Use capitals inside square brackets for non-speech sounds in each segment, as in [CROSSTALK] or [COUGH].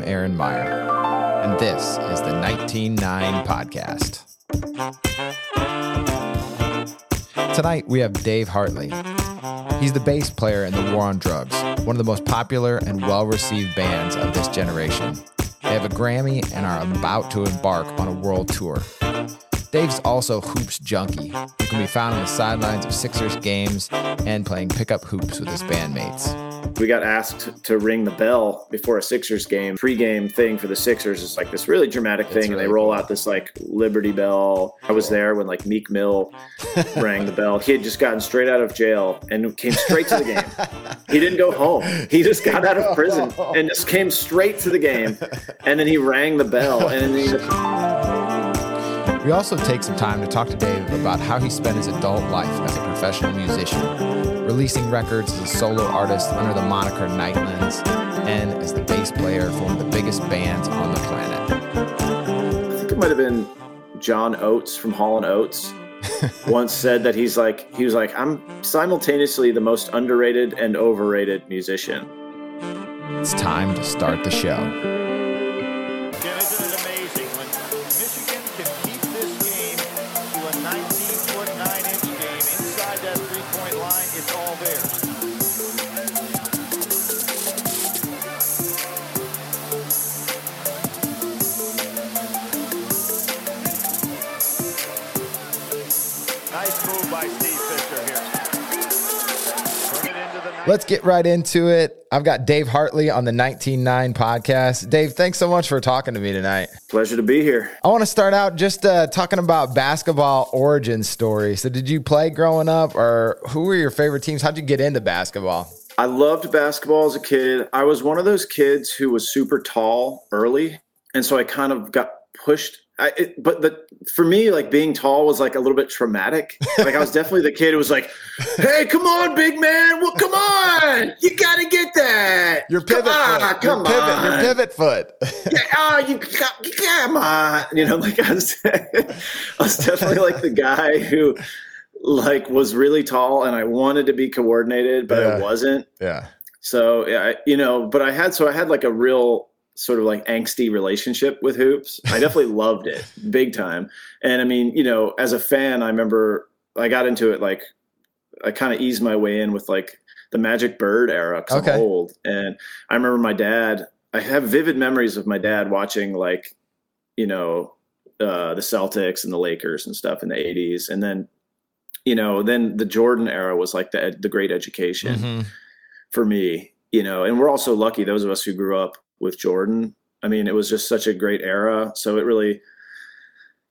I'm Aaron Meyer, and this is the 199 Podcast. Tonight we have Dave Hartley. He's the bass player in The War on Drugs, one of the most popular and well received bands of this generation. They have a Grammy and are about to embark on a world tour. Dave's also hoops junkie, who can be found on the sidelines of Sixers games and playing pickup hoops with his bandmates. We got asked to ring the bell before a Sixers game. Pre-game thing for the Sixers is like this really dramatic thing, and they roll cool. out this like Liberty Bell. I was there when like Meek Mill [LAUGHS] rang the bell. He had just gotten straight out of jail and came straight to the game. He didn't go home. He [LAUGHS] just got out of prison and just came straight to the game. And then he rang the bell, and then he We also take some time to talk to Dave about how he spent his adult life as a professional musician, releasing records as a solo artist under the moniker Nightlands, and as the bass player for one of the biggest bands on the planet. I think it might have been John Oates from Hall and Oates [LAUGHS] once said that he's like he was like I'm simultaneously the most underrated and overrated musician. It's time to start the show. Let's get right into it. I've got Dave Hartley on the 199 podcast. Dave, thanks so much for talking to me tonight. Pleasure to be here. I want to start out just uh, talking about basketball origin story. So, did you play growing up, or who were your favorite teams? How'd you get into basketball? I loved basketball as a kid. I was one of those kids who was super tall early, and so I kind of got pushed. I, it, but the for me, like being tall was like a little bit traumatic. Like I was definitely the kid who was like, "Hey, come on, big man! Well, come on! You got to get that! Your pivot come on, foot. come your pivot, on! Your pivot foot. yeah, oh, you come on! You know, like I was, [LAUGHS] I was definitely like the guy who." Like was really tall, and I wanted to be coordinated, but Yeah. I wasn't. yeah. So yeah, I- you know, but I had so I had like a real sort of like angsty relationship with hoops. I definitely [LAUGHS] loved it big time. And I mean, you know, as a fan, I remember I got into it like I kind of eased my way in with like the Magic Bird era because Okay. I'm old. And I remember my dad. I have vivid memories of my dad watching like, you know, uh, the Celtics and the Lakers and stuff in the '80s, and then, you know, then the Jordan era was like the the great education Mhm. for me, you know, and we're also lucky those of us who grew up with Jordan. I mean, it was just such a great era. So it really,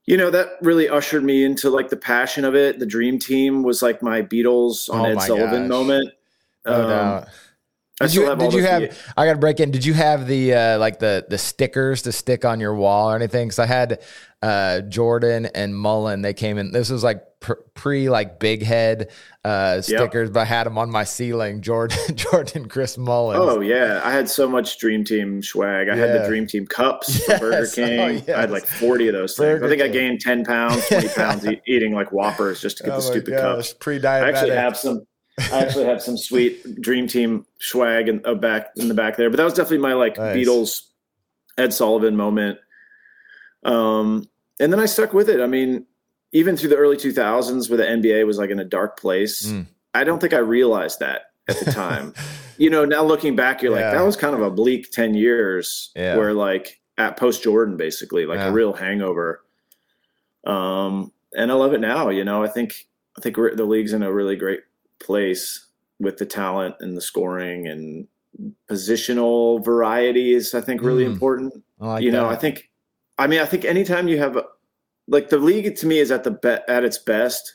you know, that really ushered me into like the passion of it. The dream team was like my Beatles on Oh Ed Sullivan gosh. moment. No Um, doubt. I Did you have did you have? I got to break in. Did you have the uh, like the the stickers to stick on your wall or anything? Because I had uh, Jordan and Mullin. They came in. This was like pr- pre like big head uh, stickers, but I had them on my ceiling. Jordan, [LAUGHS] Jordan, Chris Mullin. Oh yeah, I had so much Dream Team swag. I had the Dream Team cups [LAUGHS] from Burger Yes. Oh, King. I had like forty of those things. Burger I think I gained ten pounds, [LAUGHS] twenty pounds e- eating like Whoppers just to get Oh the stupid gosh, cups. Pre-diabetic. I actually have some. I actually have some sweet Dream Team swag in uh, back in the back there, but that was definitely my like Nice. Beatles, Ed Sullivan moment. Um, and then I stuck with it. I mean, even through the early 2000s, where the NBA was like in a dark place, Mm. I don't think I realized that at the time. [LAUGHS] you know, now looking back, you're like, that was kind of a bleak 10 years Yeah. where like at post Jordan, basically, like Yeah. a real hangover. Um, and I love it now. You know, I think I think we're, the league's in a really great place with the talent and the scoring and positional variety is I think really Mm. important. Like you know, that. I think I mean I think anytime you have like the league to me is at the be- at its best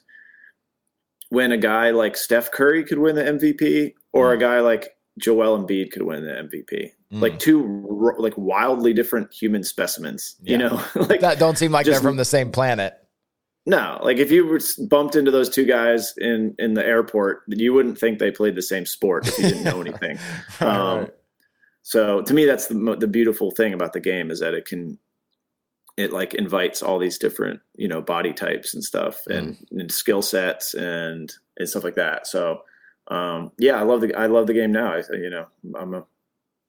when a guy like Steph Curry could win the MVP or a guy like Joel Embiid could win the MVP. Mm. Like two like wildly different human specimens, you know? [LAUGHS] like that don't seem like just- they're from the same planet. No, like if you were bumped into those two guys in in the airport, you wouldn't think they played the same sport if you didn't know [LAUGHS] anything. Um, right. So to me, that's the the beautiful thing about the game is that it can it like invites all these different you know body types and stuff and, and skill sets and and stuff like that. So um, yeah, I love the I love the game now. I you know I'm a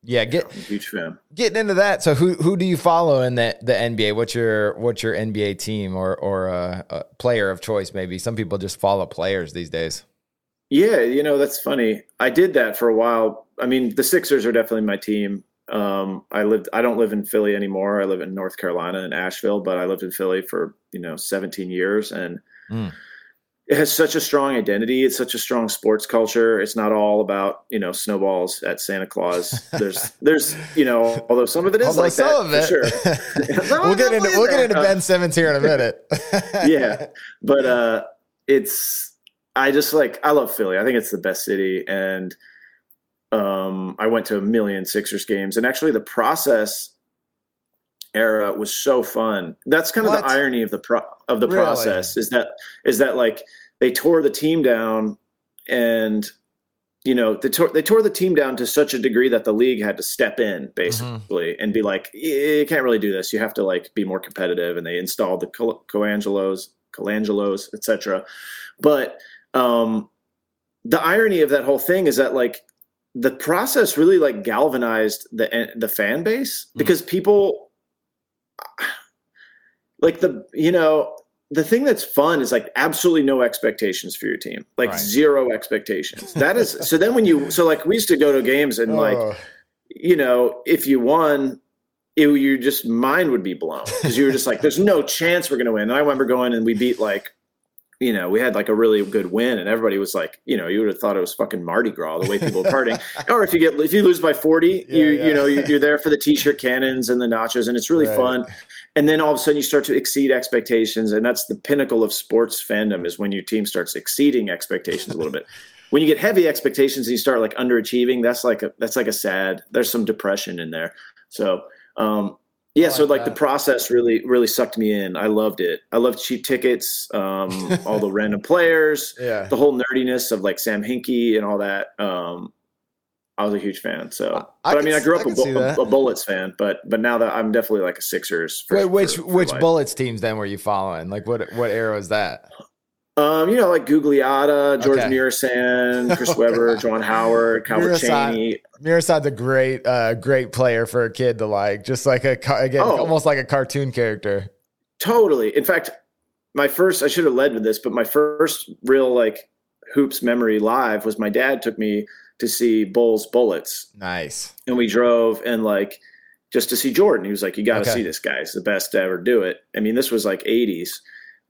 Yeah, get I'm huge fan. getting into that. So who who do you follow in the the NBA? What's your what's your NBA team or or uh, a player of choice? Maybe some people just follow players these days. Yeah, you know that's funny. I did that for a while. I mean, the Sixers are definitely my team. Um, I lived. I don't live in Philly anymore. I live in North Carolina in Asheville, but I lived in Philly for you know 17 years, and Mm. It has such a strong identity. It's such a strong sports culture. It's not all about you know snowballs at Santa Claus. There's [LAUGHS] there's you know although some of it is Although like some that of it, sure. [LAUGHS] [LAUGHS] We'll get into we'll get into Ben Simmons here in a minute. yeah but uh it's i just like i love philly i think it's the best city and um i went to a million sixers games and actually the process era was so fun that's kind of What? the irony of the pro of the Really? process is that is that like they tore the team down and you know they tore, they tore the team down to such a degree that the league had to step in basically and be like "Y- you can't really do this you have to like be more competitive and they installed the Co- coangelos colangelos etc but um the irony of that whole thing is that like the process really like galvanized the the fan base Mm. because people like the you know the thing that's fun is like absolutely no expectations for your team. Like Right. zero expectations. That is [LAUGHS] so then when you so like we used to go to games and like Oh, you know if you won it, you just mind would be blown. Because you were just like there's no chance we're gonna win. And i remember going and we beat like you know, we had like a really good win, and everybody was like, you know, you would have thought it was fucking Mardi Gras the way people were partying. [LAUGHS] or if you get if you lose by forty, Yeah, you yeah. you know you- you're there for the t-shirt cannons and the nachos, and it's really Right. fun. And then all of a sudden you start to exceed expectations, and that's the pinnacle of sports fandom is when your team starts exceeding expectations a little bit. [LAUGHS] When you get heavy expectations and you start like underachieving, that's like a that's like a sad. There's some depression in there. So um, yeah, I so like like the process really really sucked me in. I loved it. I loved cheap tickets, um, all the [LAUGHS] random players, yeah. the whole nerdiness of like Sam Hinkie and all that. Um, I was a huge fan. So, I but I mean, I grew up a, can see Bu- that. a, a Bullets fan, but but now that I'm definitely like a Sixers. For, Wait, which for- for which life. Bullets teams then were you following? Like what what era was that? Um, you know, like Gugliotta, George Okay. Muresan, [LAUGHS] Chris Oh, Webber, God. Juwan Howard, Calbert Muresan. Cheaney. Muresan's a great uh great player for a kid to like, just like a again, Oh. almost like a cartoon character. Totally. In fact, my first I should have led with this, but my first real like hoops memory live was my dad took me to see Bulls Bullets, Nice. and we drove and like just to see Jordan. He was like, "You got to Okay. see this guy. He's the best to ever do it." I mean, this was like '80s,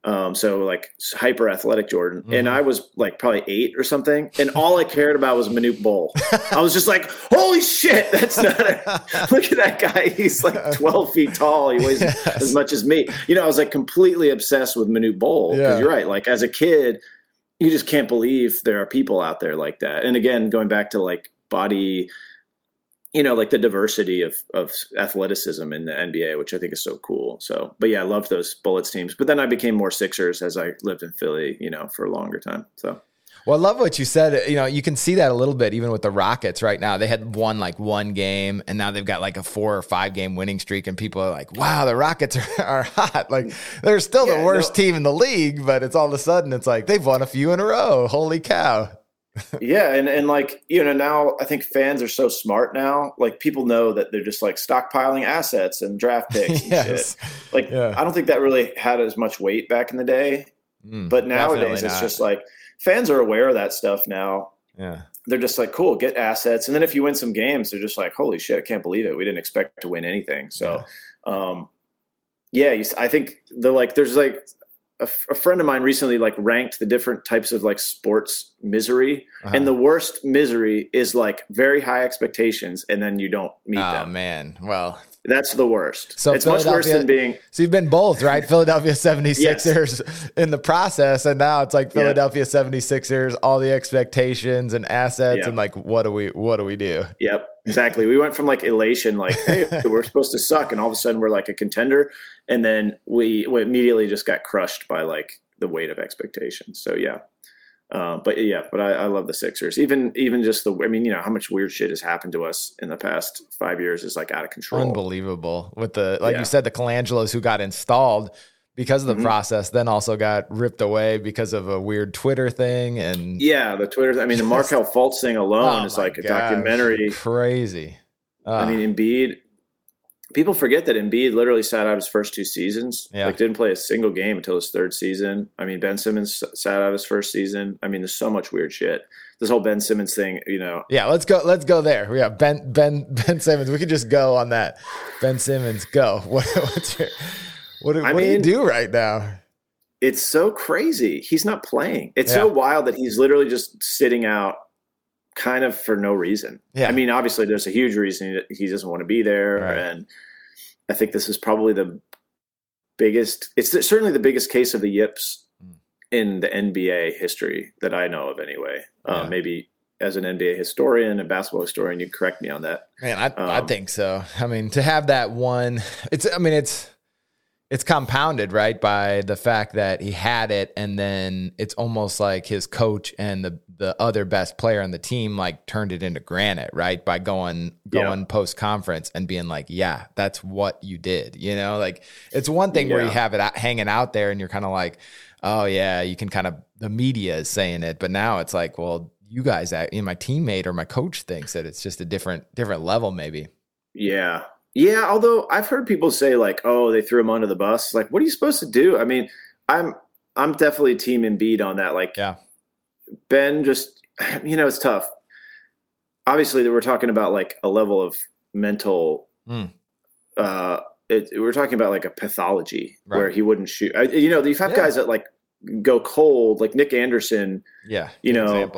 um, so like hyper athletic Jordan, and Mhm. I was like probably eight or something, and all I cared about was Manute Bol. I was just like, "Holy shit, that's not a, [LAUGHS] look at that guy. He's like [LAUGHS] 12 feet tall. He weighs Yes. as much as me. You know, I was like completely obsessed with Manute Bol. Yeah. you're right. Like as a kid, you just can't believe there are people out there like that. And again, going back to like body, you know, like the diversity of of athleticism in the NBA, which I think is so cool. So, but yeah, I loved those Bullets teams. But then I became more Sixers as I lived in Philly, you know, for a longer time. So Well, I love what you said. You know, you can see that a little bit even with the Rockets right now. They had won like one game, and now they've got like a four or five game winning streak, and people are like, "Wow, the Rockets are, [LAUGHS] are hot!" Like they're still Yeah, the worst no. team in the league, but it's all of a sudden it's like they've won a few in a row. Holy cow! Yeah, and and like you know now I think fans are so smart now. Like people know that they're just like stockpiling assets and draft [LAUGHS] picks and shit. yes, Like Yeah. I don't think that really had as much weight back in the day, Mm, but nowadays it's just like fans are aware of that stuff now. yeah, They're just like, cool, get assets, and then if you win some games, they're just like, holy shit, I can't believe it. We didn't expect to win anything. So, um, yeah, you, s- I think the like, there's like a, f- a friend of mine recently like ranked the different types of like sports misery, Uh-huh. and the worst misery is like very high expectations, and then you don't meet them. oh them. man. Well, That's the worst. So it's much worse than being So you've been both, right? [LAUGHS] Philadelphia 76ers in the process, and now it's like Yeah. Philadelphia 76ers, all the expectations and assets, Yeah. and like what do we what do we do? Yep, exactly. We went from like elation, like, hey, [LAUGHS] we're supposed to suck, and all of a sudden we're like a contender, and then we, we immediately just got crushed by like the weight of expectations. So yeah, uh, but yeah, but I, I love the Sixers. Even even just the, I mean, you know, how much weird shit has happened to us in the past five years is like out of control. Unbelievable. With the like Yeah. you said, the Colangelos who got installed because of the Mhm. process, then also got ripped away because of a weird Twitter thing and Yeah, the Twitter. I mean, the [LAUGHS] Markelle Fultz thing alone Oh is like a gosh, documentary. Crazy. I Uh, mean, Embiid. People forget that Embiid literally sat out his first two seasons. Yeah. Like, didn't play a single game until his third season. I mean, Ben Simmons sat out his first season. I mean, there's so much weird shit. This whole Ben Simmons thing, you know. yeah, let's go. Let's go there. We got Ben Ben [LAUGHS] Ben Simmons. We could just go on that. Ben Simmons, go. [LAUGHS] What, what's your, what, do- I what do you mean- do right now? It's so crazy. He's not playing. It's so wild that he's literally just sitting out, kind of for no reason. Yeah. I mean, obviously, there's a huge reason he doesn't want to be there, Right. and I think this is probably the biggest. It's certainly the biggest case of the yips Mm. in the NBA history that I know of, anyway. Yeah. Uh, maybe as an NBA historian and basketball historian, you correct me on that. Man, I I Um, think so. I mean, to have that one, it's. I mean, it's it's compounded right by the fact that he had it, and then it's almost like his coach and the the other best player on the team like turned it into granite, right? By going Yeah. going post conference and being like, yeah, that's what you did. You know, like it's one thing where you have it out, hanging out there, and you're kind of like, oh yeah, you can kind of the media is saying it, but now it's like, well. You guys, you know, my teammate or my coach thinks that it's just a different, different level, maybe. Yeah. Yeah. Although I've heard people say like, oh, they threw him under the bus. Like, what are you supposed to do? I mean, I'm I'm definitely team Embiid on that. Like Yeah. Ben just [SIGHS] you know, it's tough. Obviously we're talking about like a level of mental Mm. uh it, we're talking about like a pathology Right. where he wouldn't shoot. I, you know, you've Yeah. guys that like go cold, like Nick Anderson. Yeah. You know.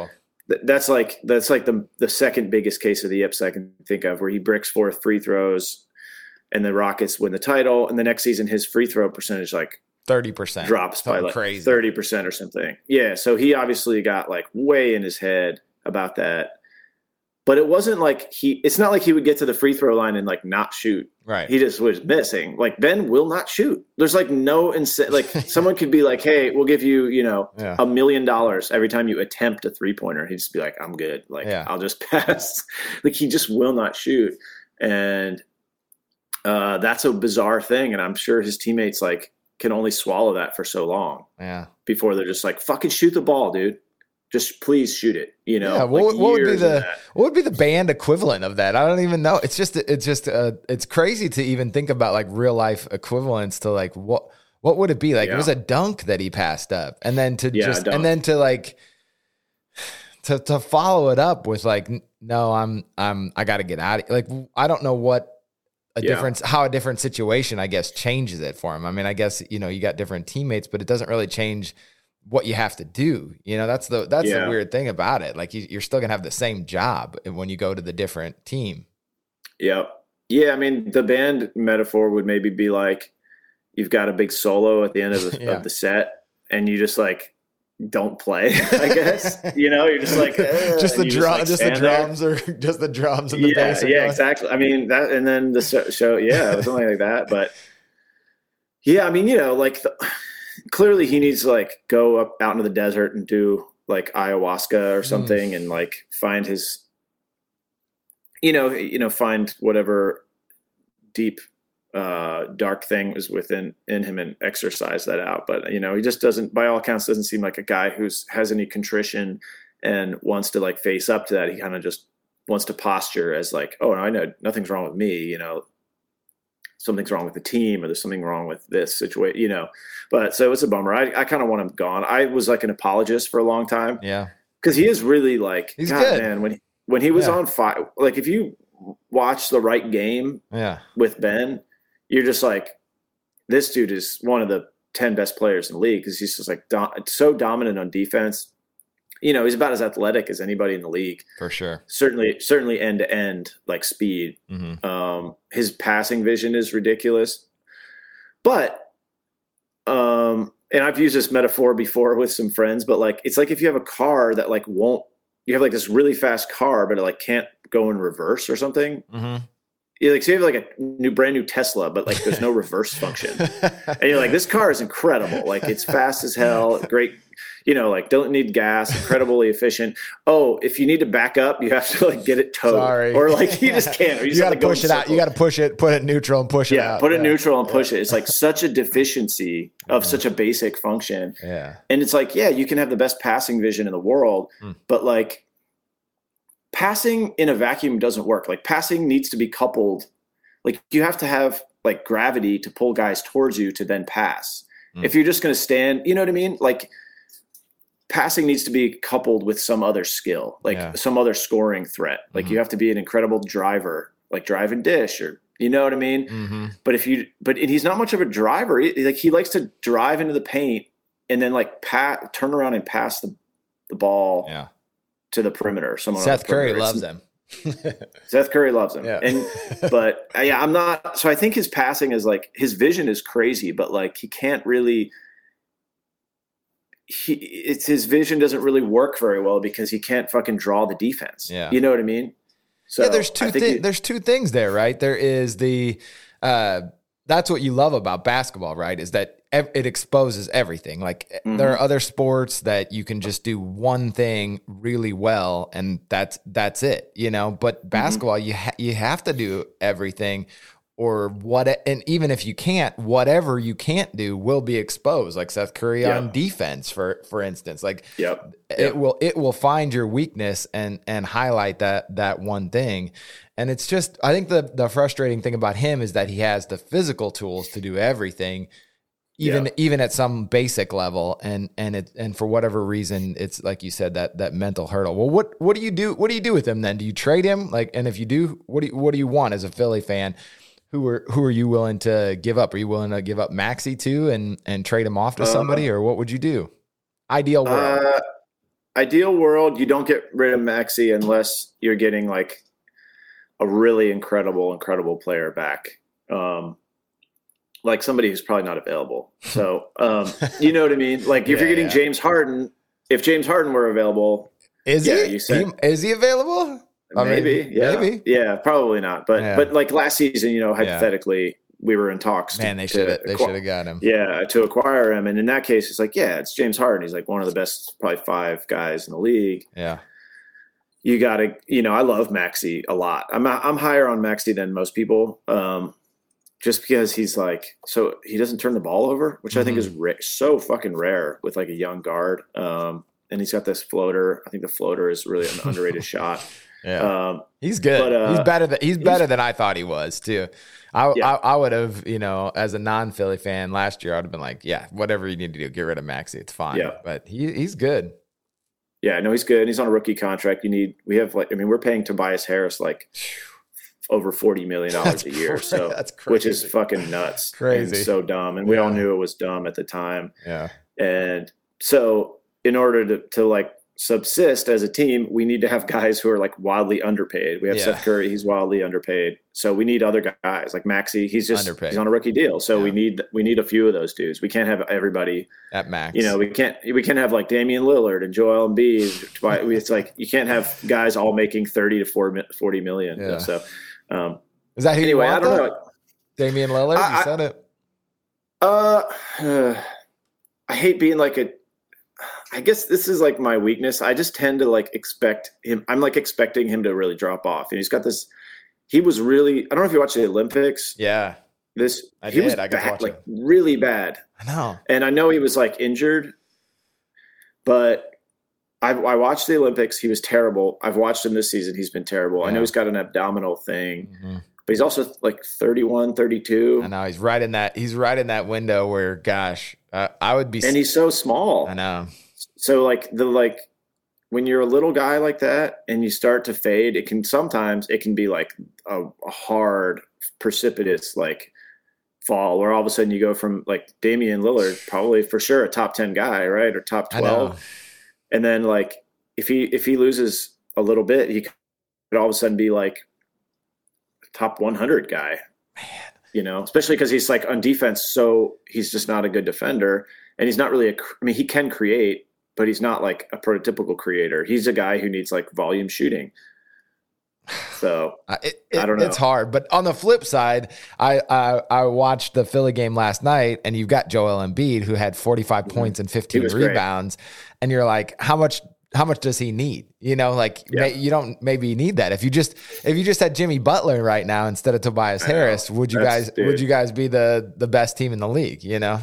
Th- That's like that's like the the second biggest case of the yips I can think of, where he bricks four free throws, and the Rockets win the title, and the next season his free throw percentage like 30%. drops by like crazy. thirty percent or something. Yeah, so he obviously got like way in his head about that, but it wasn't like he. It's not like he would get to the free throw line and like not shoot. Right. He just was missing. Like Ben will not shoot. There's like no incentive. [LAUGHS] Like someone could be like, "Hey, we'll give you, you know, a million dollars every time you attempt a three pointer. He'd just be like, I'm good. Like, Yeah. I'll just [LAUGHS] pass. like, he just will not shoot. And uh, that's a bizarre thing. And I'm sure his teammates, like, can only swallow that for so long yeah. before they're just like, fucking shoot the ball, dude. Just please shoot it. You know, Yeah, what- Like, what would be the- What would be the band equivalent of that? I don't even know. It's just, it's just, uh, it's crazy to even think about like real life equivalents to like what, what would it be like? It was a dunk that he passed up, and then to Yeah, just, and then to like, to to follow it up with like, no, I'm, I'm, I got to get out. of Like, I don't know what a Yeah. difference, how a different situation, I guess, changes it for him. I mean, I guess you know you got different teammates, but it doesn't really change what you have to do. You know, that's the that's the weird thing about it. Like you, you're still gonna have the same job when you go to the different team. Yep. Yeah. I mean, the band metaphor would maybe be like, you've got a big solo at the end of the, [LAUGHS] Yeah. of the set, and you just like don't play. [LAUGHS] I guess [LAUGHS] you know you're just like "Eh," just the and you like, just, the stand there. drums, or [LAUGHS] just the drums and the yeah, bass. yeah, going. exactly. I mean that, and then the so- show, yeah, something like that. But yeah, I mean, you know, like the, clearly he needs to like go up out into the desert and do like ayahuasca or Mm. something, and like find his, you know, you know, find whatever deep uh dark thing was within in him and exercise that out. But you know he just doesn't by all accounts doesn't seem like a guy who's has any contrition and wants to like face up to that. He kind of just wants to posture as like oh i know nothing's wrong with me you know. Something's wrong with the team or there's something wrong with this situation you know. But so it's a bummer. I, I kind of want him gone. I was like an apologist for a long time. Yeah, because he is really like He's God, good. man when he, when he was Yeah. on fire like if you watch the right game yeah, with Ben, you're just like, this dude is one of the 10 best players in the league because he's just like do- so dominant on defense. You know, he's about as athletic as anybody in the league. for sure. Certainly, certainly end to end, like speed. hmm Um, his passing vision is ridiculous. But, um, and I've used this metaphor before with some friends, but like, it's like if you have a car that like won't, you have like this really fast car, but it like can't go in reverse or something. hmm You like, so you have like a new, brand new Tesla, but like there's no [LAUGHS] reverse function. And you're like, this car is incredible. Like it's fast as hell, great, you know, like don't need gas, incredibly efficient. Oh, if you need to back up, you have to like get it towed. Sorry, Or like you just can't. Or [LAUGHS] You, just got have to go push it out. You got to push it, put it neutral, and push it yeah, out. put it yeah. neutral and push it. It's like such a deficiency of Mhm. such a basic function. Yeah, And it's like, yeah, you can have the best passing vision in the world, Hmm. but like passing in a vacuum doesn't work. Like passing needs to be coupled. Like you have to have like gravity to pull guys towards you to then pass. Mm. If you're just going to stand, you know what I mean? Like passing needs to be coupled with some other skill, like Yeah. some other scoring threat. Like Mhm. you have to be an incredible driver, like drive and dish, or you know what I mean. Mm-hmm. But if you, but and he's not much of a driver. He, like he likes to drive into the paint and then like pat, turn around and pass the the ball Yeah. To the perimeter. Someone Seth Curry loves them. [LAUGHS] Seth Curry loves him. Yeah. And [LAUGHS] but uh, yeah, I'm not. So I think his passing is like his vision is crazy, but like he can't really. He it's his vision doesn't really work very well because he can't fucking draw the defense. Yeah. you know what I mean. So yeah, there's two thi- he- there's two things there, right? There is the uh that's what you love about basketball, right? Is that it exposes everything. Like eh, there Mm-hmm. are other sports that you can just do one thing really well and that's that's it, you know, but Mm-hmm. basketball you ha- you have to do everything or what and even if you can't whatever you can't do will be exposed like Seth Curry Yeah. on defense for for instance like Yep. it will it will find your weakness and and highlight that that one thing and it's just i think the the frustrating thing about him is that he has the physical tools to do everything even Yeah. even at some basic level and and it and for whatever reason it's like you said that that mental hurdle well what what do you do what do you do with him then do you trade him like and if you do what do you, what do you want as a philly fan who are who are you willing to give up? Are you willing to give up Maxey too and and trade him off to Uh, somebody, or what would you do? Ideal world. Uh, ideal world, you don't get rid of Maxey unless you're getting like a really incredible, incredible player back. Um, like somebody who's probably not available. [LAUGHS] So, um, you know what I mean? Like if Yeah, you're getting yeah. James Harden, if James Harden were available, is yeah, he? you said- He- is he available? I mean, maybe, yeah, maybe. yeah, probably not. But Yeah. but like last season, you know, hypothetically, we were in talks. to- Man, they should have they should have got him. yeah, to acquire him. And in that case, it's like, yeah, it's James Harden. He's like one of the best, probably five guys in the league. Yeah. You got to, you know, I love Maxey a lot. I'm I'm higher on Maxey than most people, um, just because he's like so he doesn't turn the ball over, which I think is ra- so fucking rare with like a young guard. Um, and he's got this floater. I think the floater is really an underrated [LAUGHS] shot. Yeah. Um, He's good. But, uh, he's better than he's better than I thought he was too. I, Yeah. I I would have, you know, as a non Philly fan last year, I'd have been like, yeah, whatever you need to do, get rid of Maxey, it's fine. Yeah. But he he's good. Yeah, no, he's good. He's on a rookie contract. You need we have like I mean, we're paying Tobias Harris like over forty million dollars a year. So that's crazy. which is fucking nuts. Crazy. And so dumb. And we all knew it was dumb at the time. Yeah. And so in order to, to like subsist as a team, we need to have guys who are like wildly underpaid. We have Yeah. Seth Curry, he's wildly underpaid. So we need other guys like Maxey. He's just Underpaid. he's on a rookie deal. So we need we need a few of those dudes. We can't have everybody At max. you know, we can't we can't have like Damian Lillard and Joel Embiid. It's like you can't have guys all making thirty to 40 million. Yeah. So um, is that who anyway, you I don't though? know. Damian Lillard, I- you said it. Uh, [SIGHS] I hate being like a. I guess this is like my weakness. I just tend to like expect him. I'm like expecting him to really drop off, and he's got this. He was really. I don't know if you watched the Olympics. Yeah. This I he was did. I got to bad, like it. really bad. I know. and I know he was like injured, but I, I watched the Olympics. He was terrible. I've watched him this season. He's been terrible. I know he's got an abdominal thing, Mhm. but he's also like 31, 32, I know he's right in that. He's right in that window where, gosh, uh, I would be. and he's so small. I know. So like the like when you're a little guy like that and you start to fade, it can sometimes it can be like a, a hard, precipitous like fall where all of a sudden you go from like Damian Lillard, probably for sure a top 10 guy, right? Or top I know. 12. And then like if he if he loses a little bit he could all of a sudden be like top 100 guy. You know especially because he's like on defense so he's just not a good defender. And he's not really a. I mean he can create but he's not like a prototypical creator. He's a guy who needs like volume shooting so I, it, I don't know. It's hard, but on the flip side, I, I I watched the Philly game last night, and you've got Joel Embiid who had 45 points and 15 Mm-hmm. great. rebounds, and you're like, how much? How much does he need? You know, like Yeah. may, you don't maybe need that. If you just if you just had Jimmy Butler right now instead of Tobias Harris, would you That's- guys would you guys be the the best team in the league? You know,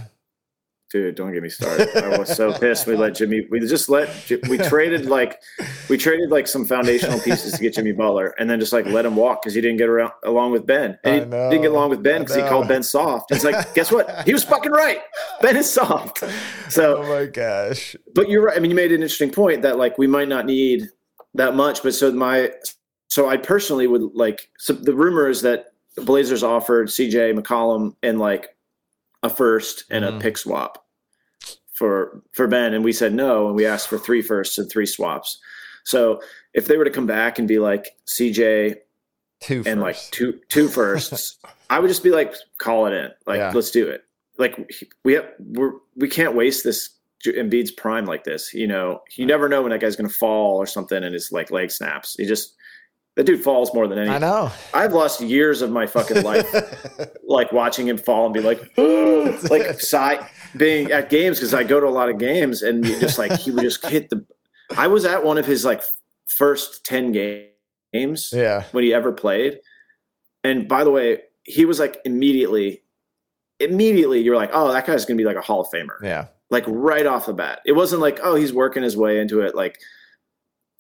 dude, don't get me started. I was so pissed. We let Jimmy. We just let. We traded like, we traded like some foundational pieces to get Jimmy Butler, and then just like let him walk because he didn't get around along with Ben. And he didn't get along with Ben because he called Ben soft. It's like, guess what? He was fucking right. Ben is soft. So, oh my gosh. But you're right. I mean, you made an interesting point that like we might not need that much. But so my, so I personally would like. So the rumor is that the Blazers offered CJ McCollum and like a first and Mhm. a pick swap for for Ben, and we said no, and we asked for three firsts and three swaps. So if they were to come back and be like CJ Two and like two two firsts, [LAUGHS] I would just be like, call it in, like Yeah. let's do it. Like we have, we're we can't waste this Embiid's prime like this. You know, you never know when that guy's going to fall or something, and his like leg snaps. He just that dude falls more than any. I know. I've lost years of my fucking life [LAUGHS] like watching him fall and be like, [GASPS] like sigh, being at games because I go to a lot of games and just like he would just hit the. I was at one of his like first ten games yeah. when he ever played, and by the way, he was like immediately, immediately you're like, oh, that guy's gonna be like a Hall of Famer Yeah. like right off the bat. It wasn't like, oh, he's working his way into it. Like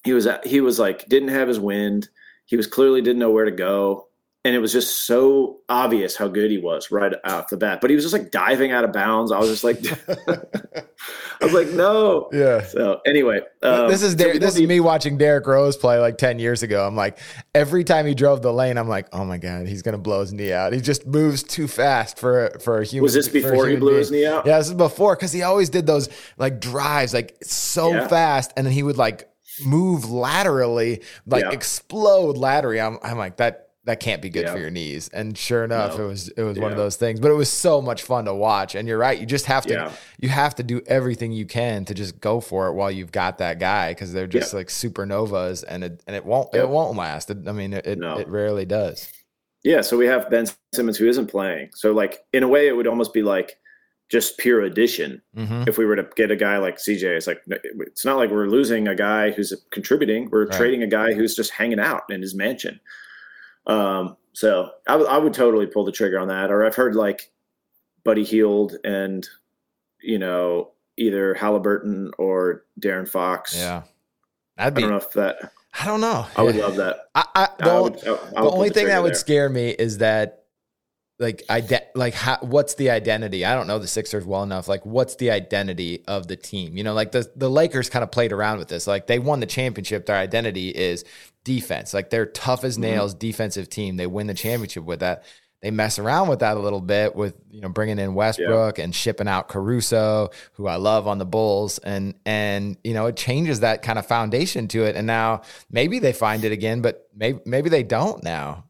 he was, at, he was like, didn't have his wind. He was clearly didn't know where to go. And it was just so obvious how good he was right off the bat. But he was just like diving out of bounds. I was just like, [LAUGHS] I was like, no. Yeah. So anyway, um, this is Der- we this is me watching Derrick Rose play like ten years ago. I'm like, every time he drove the lane, I'm like, oh my god, he's gonna blow his knee out. He just moves too fast for for a human. Was this before he blew being. his knee out? Yeah, this is before because he always did those like drives like so Yeah. fast, and then he would like move laterally, like Yeah. explode laterally. I'm I'm like that. That can't be good Yeah. for your knees. And sure enough, No. it was it was one of those things. But it was so much fun to watch. And you're right. You just have to Yeah. you have to do everything you can to just go for it while you've got that guy because they're just like supernovas and it and it won't Yeah. it won't last. It- I mean, it it, No. it rarely does. Yeah, so we have Ben Simmons who isn't playing. So like in a way, it would almost be like just pure addition hmm if we were to get a guy like CJ. It's like it's not like we're losing a guy who's contributing. We're Right. trading a guy who's just hanging out in his mansion. Um, so I would- totally pull the trigger on that. Or I've heard like Buddy Hield and you know either Halliburton or De'Aaron Fox. Yeah, that'd I don't know if that. I don't know. I would love that. I, I, the, I would, I- I would the only thing that would there. scare me is that like ide- like how, what's the identity? I don't know the sixers well enough. Like what's the identity of the team? You know like the the lakers kind of played around with this. Like they won the championship. Their identity is defense. Like they're tough Mm-hmm. as nails defensive team. They win the championship with that. They mess around with that a little bit with you know bringing in Westbrook and shipping out Caruso, who I love on the Bulls, and and you know it changes that kind of foundation to it. And now maybe they find it again, but maybe maybe they don't now.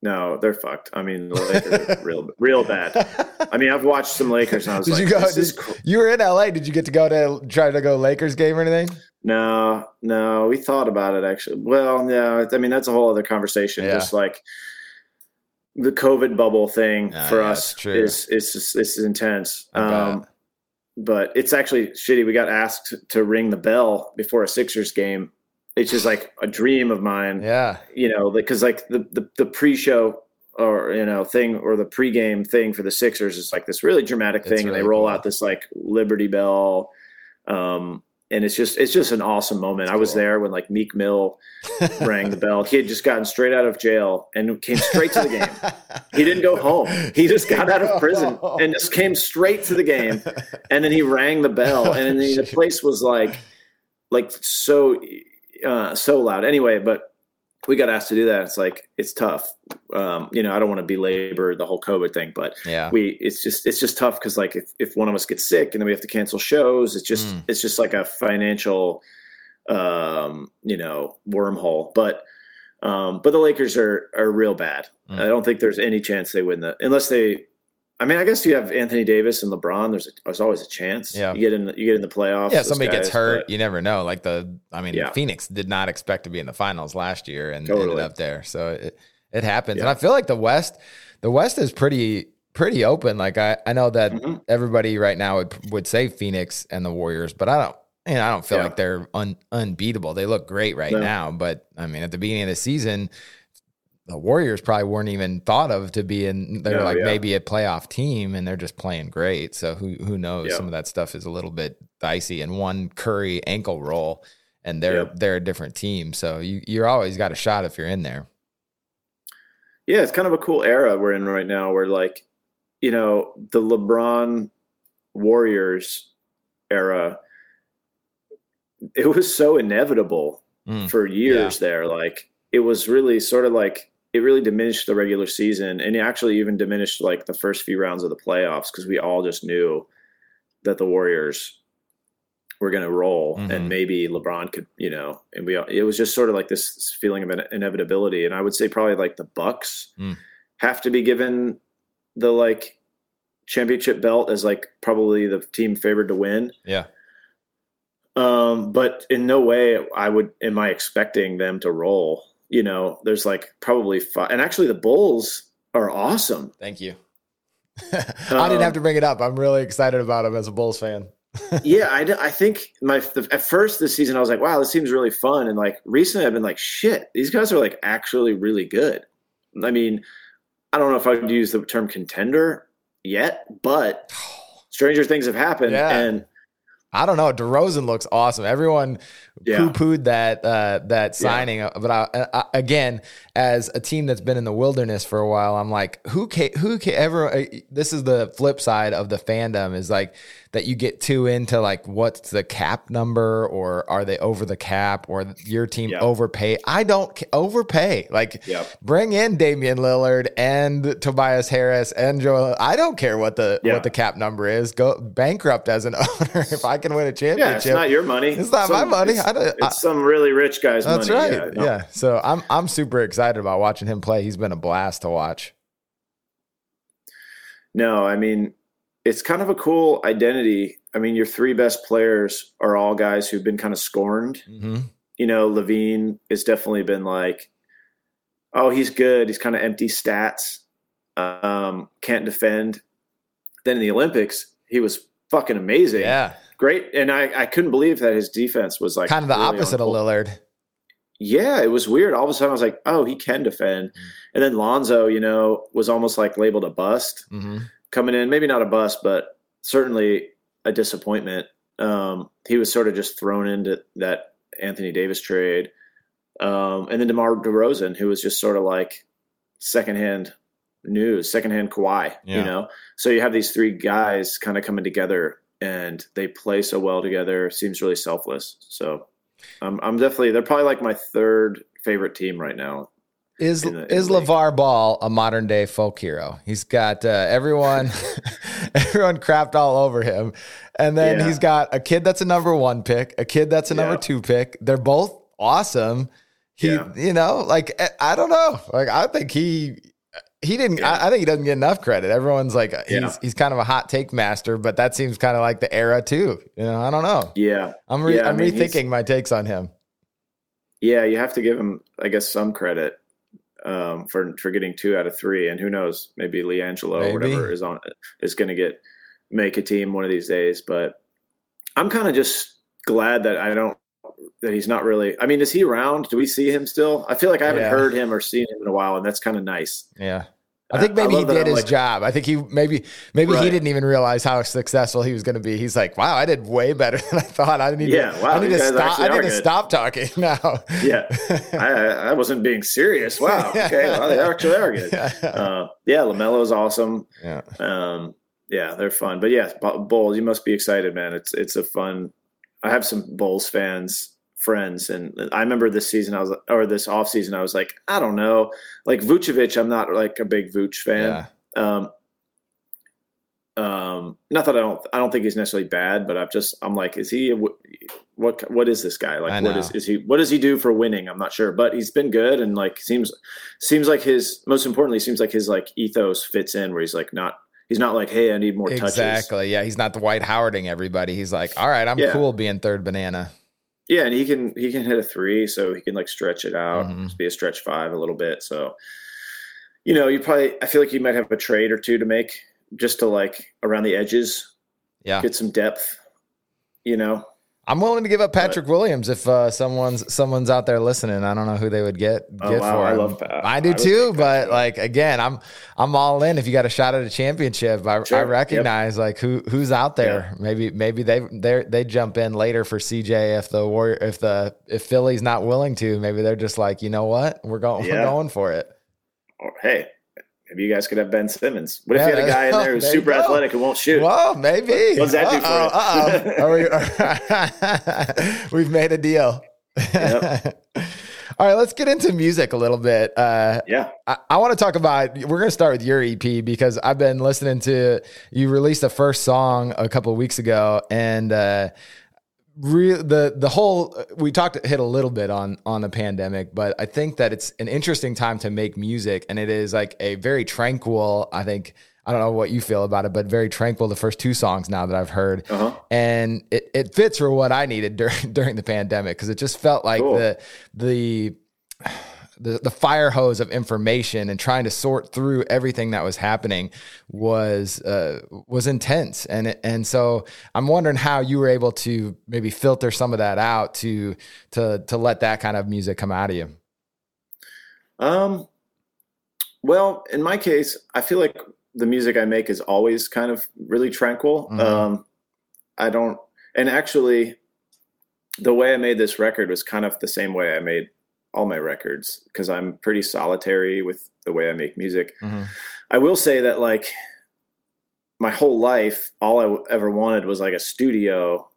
No, they're fucked. I mean, the Lakers are [LAUGHS] real, real bad. I mean, I've watched some Lakers and I was Did like, you go? this Did, is cr- you were in LA. Did you get to go to try to go Lakers game or anything? no, no. We thought about it actually. Well, yeah. I mean, that's a whole other conversation. Yeah. Just like the COVID bubble thing Ah, for yeah, us is is just, it's intense. Um, but it's actually shitty. We got asked to ring the bell before a Sixers game. It's just like a dream of mine. Yeah, you know, because like the, the the pre-show or you know thing or the pre-game thing for the Sixers is like this really dramatic thing, and they roll cool. out this like Liberty Bell, um, and it's just it's just an awesome moment. I was cool. there when like Meek Mill [LAUGHS] rang the bell. He had just gotten straight out of jail and came straight to the game. He didn't go home. [LAUGHS] He just got out of prison and just came straight to the game. And then he rang the bell, and then the [LAUGHS] place was like, like so, uh, so loud. Anyway, but we got asked to do that. It's like it's tough. Um, you know, I don't want to belabor the whole COVID thing, but yeah, we it's just it's just tough because like if, if one of us gets sick and then we have to cancel shows, it's just Mm. it's just like a financial, um, you know, wormhole. But um, but the Lakers are are real bad. Mm. I don't think there's any chance they win the unless they. I mean, I guess you have Anthony Davis and LeBron. There's a, there's always a chance. Yeah. you get in the, you get in the playoffs. yeah. Somebody gets hurt, but- you never know. Like the, I mean, Yeah. Phoenix did not expect to be in the finals last year and ended Totally. up there, so it it happens. And I feel like the West, the West is pretty pretty open. Like I I know that Mhm. everybody right now would would say Phoenix and the Warriors, but I don't. You know, I don't feel Yeah. like they're un, unbeatable. They look great right No. now, but I mean, at the beginning of the season, the Warriors probably weren't even thought of to be in. They're No, like yeah. maybe a playoff team, and they're just playing great. So who who knows? Yeah. Some of that stuff is a little bit dicey. And one Curry ankle roll, and they're Yep. they're a different team. So you you're always got a shot if you're in there. Yeah, it's kind of a cool era we're in right now where like, you know, the LeBron Warriors era, it was so inevitable Mm. for years there. Like it was really sort of like it really diminished the regular season and it actually even diminished like the first few rounds of the playoffs because we all just knew that the Warriors were going to roll Mhm. and maybe LeBron could, you know, and we it was just sort of like this feeling of inevitability and I would say probably like the Bucks Mm. have to be given the like championship belt as like probably the team favored to win. Yeah. Um, but in no way I would am I expecting them to roll. You know, there's like probably five, and actually the Bulls are awesome. Thank you. [LAUGHS] I didn't um, have to bring it up. I'm really excited about him as a Bulls fan. [LAUGHS] yeah, I, I think my the, at first this season I was like, wow, this seems really fun, and like recently I've been like, shit, these guys are like actually really good. I mean, I don't know if I would use the term contender yet, but [SIGHS] stranger things have happened, Yeah. and I don't know. DeRozan looks awesome. Everyone Yeah. poo-pooed that uh, that signing, uh, but I, I, again, as a team that's been in the wilderness for a while, I'm like, who ca- who ca- ever? Uh, this is the flip side of the fandom is like that you get too into like what's the cap number or are they over the cap or your team Yeah. overpay? I don't overpay. Like bring in Damian Lillard and Tobias Harris and Joel. I don't care what the Yeah. what the cap number is. Go bankrupt as an [LAUGHS] owner if I can win a championship. yeah, it's not your money. It's not my money. It's, I don't- it's I- some really rich guy's That's money. right. no. Yeah. So I'm I'm super excited about watching him play. He's been a blast to watch. No, I mean, it's kind of a cool identity. I mean, your three best players are all guys who've been kind of scorned. Mm-hmm. You know, LaVine has definitely been like, oh, he's good. He's kind of empty stats. Um, can't defend. Then in the Olympics, he was fucking amazing. Yeah. Great. And I, I couldn't believe that his defense was like kind of the really opposite of. Lillard. Yeah, it was weird. All of a sudden, I was like, "Oh, he can defend." And then Lonzo, you know, was almost like labeled a bust Mm-hmm. Coming in. Maybe not a bust, but certainly a disappointment. Um, he was sort of just thrown into that Anthony Davis trade, um, and then DeMar DeRozan, who was just sort of like secondhand news, secondhand Kawhi. Yeah. You know, so you have these three guys kind of coming together, and they play so well together. Seems really selfless. So. I'm, I'm definitely they're probably like my third favorite team right now. Is in the- in is. LaVar Ball a modern day folk hero? He's got uh, everyone [LAUGHS] everyone crapped all over him. And then Yeah. he's got a kid that's a number 1 pick, a kid that's a number 2 pick. They're both awesome. He Yeah. you know, like I- I don't know. Like I think he he didn't Yeah. I, I think he doesn't get enough credit. Everyone's like he's Yeah. he's kind of a hot take master, but that seems kind of like the era too. You know, I don't know. Yeah, I'm re- Yeah, I'm mean, rethinking my takes on him. yeah, you have to give him, I guess, some credit um, for for getting two out of three, and who knows, maybe LiAngelo Maybe. or whatever is on is going to get make a team one of these days. But I'm kind of just glad that I don't that he's not really. I mean, is he around? Do we see him still? I feel like I haven't Yeah. heard him or seen him in a while, and that's kind of nice. Yeah. I think maybe he did his like- job. I think he maybe maybe he didn't even realize how successful he was going to be. He's like, "Wow, I did way better [LAUGHS] than I thought. I need Yeah, to, wow, I need to stop. I need to good." stop talking [LAUGHS] now." Yeah, I, I wasn't being serious. [LAUGHS] Wow. Okay, well, they actually are good. Uh, yeah, LaMelo's awesome. yeah. Um, yeah, they're fun. But yeah, Bu- Bulls, you must be excited, man. It's it's a fun. I have some Bulls fans friends, and I remember this season I was or this off season I was like, I don't know, like Vucevic. I'm not like a big Vuce fan. Yeah. Um, um, not that I don't I don't think he's necessarily bad, but I'm just I'm like, is he what what is this guy like? What is is he what does he do for winning? I'm not sure, but he's been good and like seems seems like his most importantly seems like his like ethos fits in where he's like not he's not like hey I need more touches. Exactly. Yeah, he's not the Dwight Howarding everybody. He's like, "All right, I'm Yeah. cool being third banana." Yeah, and he can he can hit a three, so he can like stretch it out, Mhm. just be a stretch five a little bit. So, you know, you probably I feel like you might have a trade or two to make just to like around the edges, Yeah. get some depth. You know, I'm willing to give up Patrick but, Williams if uh, someone's someone's out there listening. I don't know who they would get oh, get wow, for I him. love Pat. I do I too, but like again, I'm I'm all in. If you got a shot at a championship, I, sure. I recognize yep. like who who's out there. Yeah. Maybe maybe they they they jump in later for CJ if the warrior if the if Philly's not willing to. Maybe they're just like you know what we're going yeah. we're going for it. Hey, Maybe you guys could have Ben Simmons. What if you had a guy in [LAUGHS] there who's super athletic and won't shoot? Well, maybe. What does that do for you? [LAUGHS] we, [LAUGHS] have made a deal. Yep. All right, let's get into music a little bit. Uh, yeah, I, I want to talk about. We're going to start with your EP because I've been listening to you released the first song a couple of weeks ago, and uh, Real, the the whole we talked hit a little bit on on the pandemic, but I think that it's an interesting time to make music, and it is like a very tranquil. I think I don't know what you feel about it, but very tranquil. The first two songs now that I've heard, uh-huh. and it, it fits for what I needed during [LAUGHS] during the pandemic because it just felt like cool. the the the, the fire hose of information and trying to sort through everything that was happening was uh, was intense and and so I'm wondering how you were able to maybe filter some of that out to to to let that kind of music come out of you. Um, well, in my case, I feel like the music I make is always kind of really tranquil. Mm-hmm. Um, I don't, and actually, the way I made this record was kind of the same way I made all my records because I'm pretty solitary with the way I make music. Mm-hmm. I will say that like my whole life, all I ever wanted was like a studio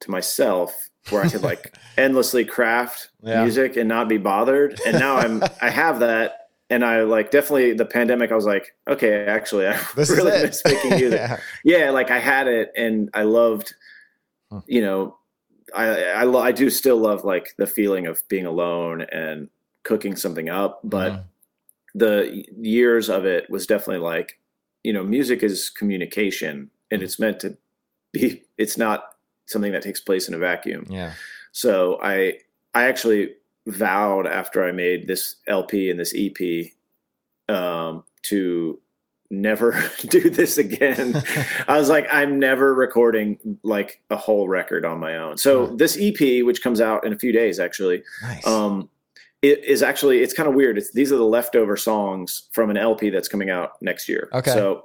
to myself where I could like [LAUGHS] endlessly craft yeah. music and not be bothered. And now I'm [LAUGHS] I have that. And I like definitely the pandemic. I was like, okay, actually, I this really miss making [LAUGHS] music. yeah. yeah, like I had it, and I loved, you know, I, I, I do still love like the feeling of being alone and cooking something up, but mm. the years of it was definitely like, you know, music is communication and it's meant to be, it's not something that takes place in a vacuum. Yeah. So I, I actually vowed after I made this LP and this EP, um, to never [LAUGHS] do this again. [LAUGHS] I was like, I'm never recording like a whole record on my own. So yeah. this EP, which comes out in a few days, actually, nice. um, it is actually it's kind of weird. It's these are the leftover songs from an LP that's coming out next year. Okay. So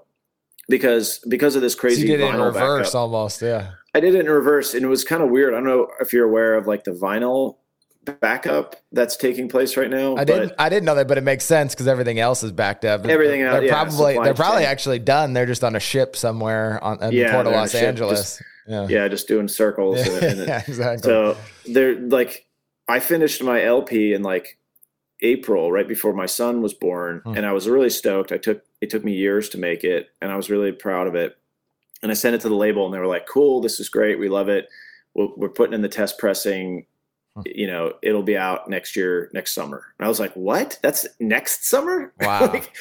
because because of this crazy, so you did it in reverse backup, almost, yeah. I did it in reverse, and it was kind of weird. I don't know if you're aware of like the vinyl backup that's taking place right now. I didn't I didn't know that, but it makes sense because everything else is backed up. Everything else, they're yeah, probably they're probably chain. actually done. They're just on a ship somewhere on in yeah, the port of Los Angeles. Just, yeah. yeah, just doing circles. Yeah, and, and [LAUGHS] yeah, exactly. So they're like, I finished my LP in like April, right before my son was born, hmm. and I was really stoked. I took it took me years to make it, and I was really proud of it. And I sent it to the label, and they were like, "Cool, this is great. We love it. We're putting in the test pressing you know, it'll be out next year, next summer. And I was like, what? That's next summer? [LAUGHS] Wow. like,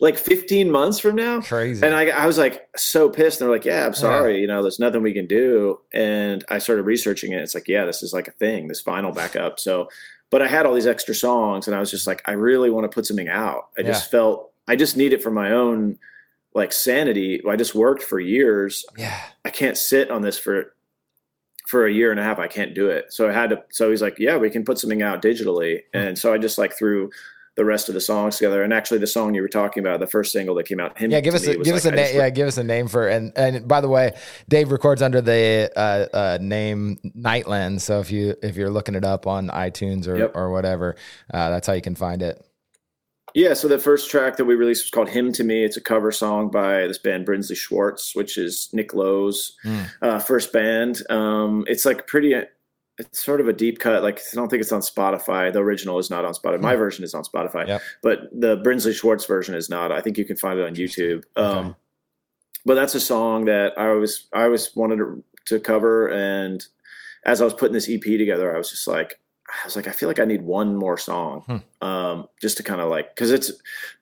like 15 months from now. Crazy. And I, I was like so pissed. And they're like, yeah, I'm sorry. Yeah. You know, there's nothing we can do. And I started researching it. It's like, yeah, this is like a thing, this final backup. So, but I had all these extra songs and I was just like, I really want to put something out. I yeah. just felt, I just need it for my own like sanity. I just worked for years. Yeah. I can't sit on this for for a year and a half, I can't do it. So I had to, so he's like, yeah, we can put something out digitally. Hmm. And so I just like threw the rest of the songs together. And actually the song you were talking about, the first single that came out, him. Yeah. Give us, a, give like, us a name. Yeah. Give us a name for, and, and by the way, Dave records under the uh, uh, name Nightland. So if you, if you're looking it up on iTunes or, yep. or whatever, uh, that's how you can find it. Yeah, so the first track that we released was called "Hymn to Me." It's a cover song by this band Brinsley Schwarz, which is Nick Lowe's mm. uh, first band. Um, it's like pretty. It's sort of a deep cut. Like I don't think it's on Spotify. The original is not on Spotify. My hmm. version is on Spotify, yep. but the Brinsley Schwarz version is not. I think you can find it on YouTube. Okay. Um, but that's a song that I was I always wanted to, to cover, and as I was putting this EP together, I was just like, I was like, I feel like I need one more song, hmm. um, just to kind of like, because it's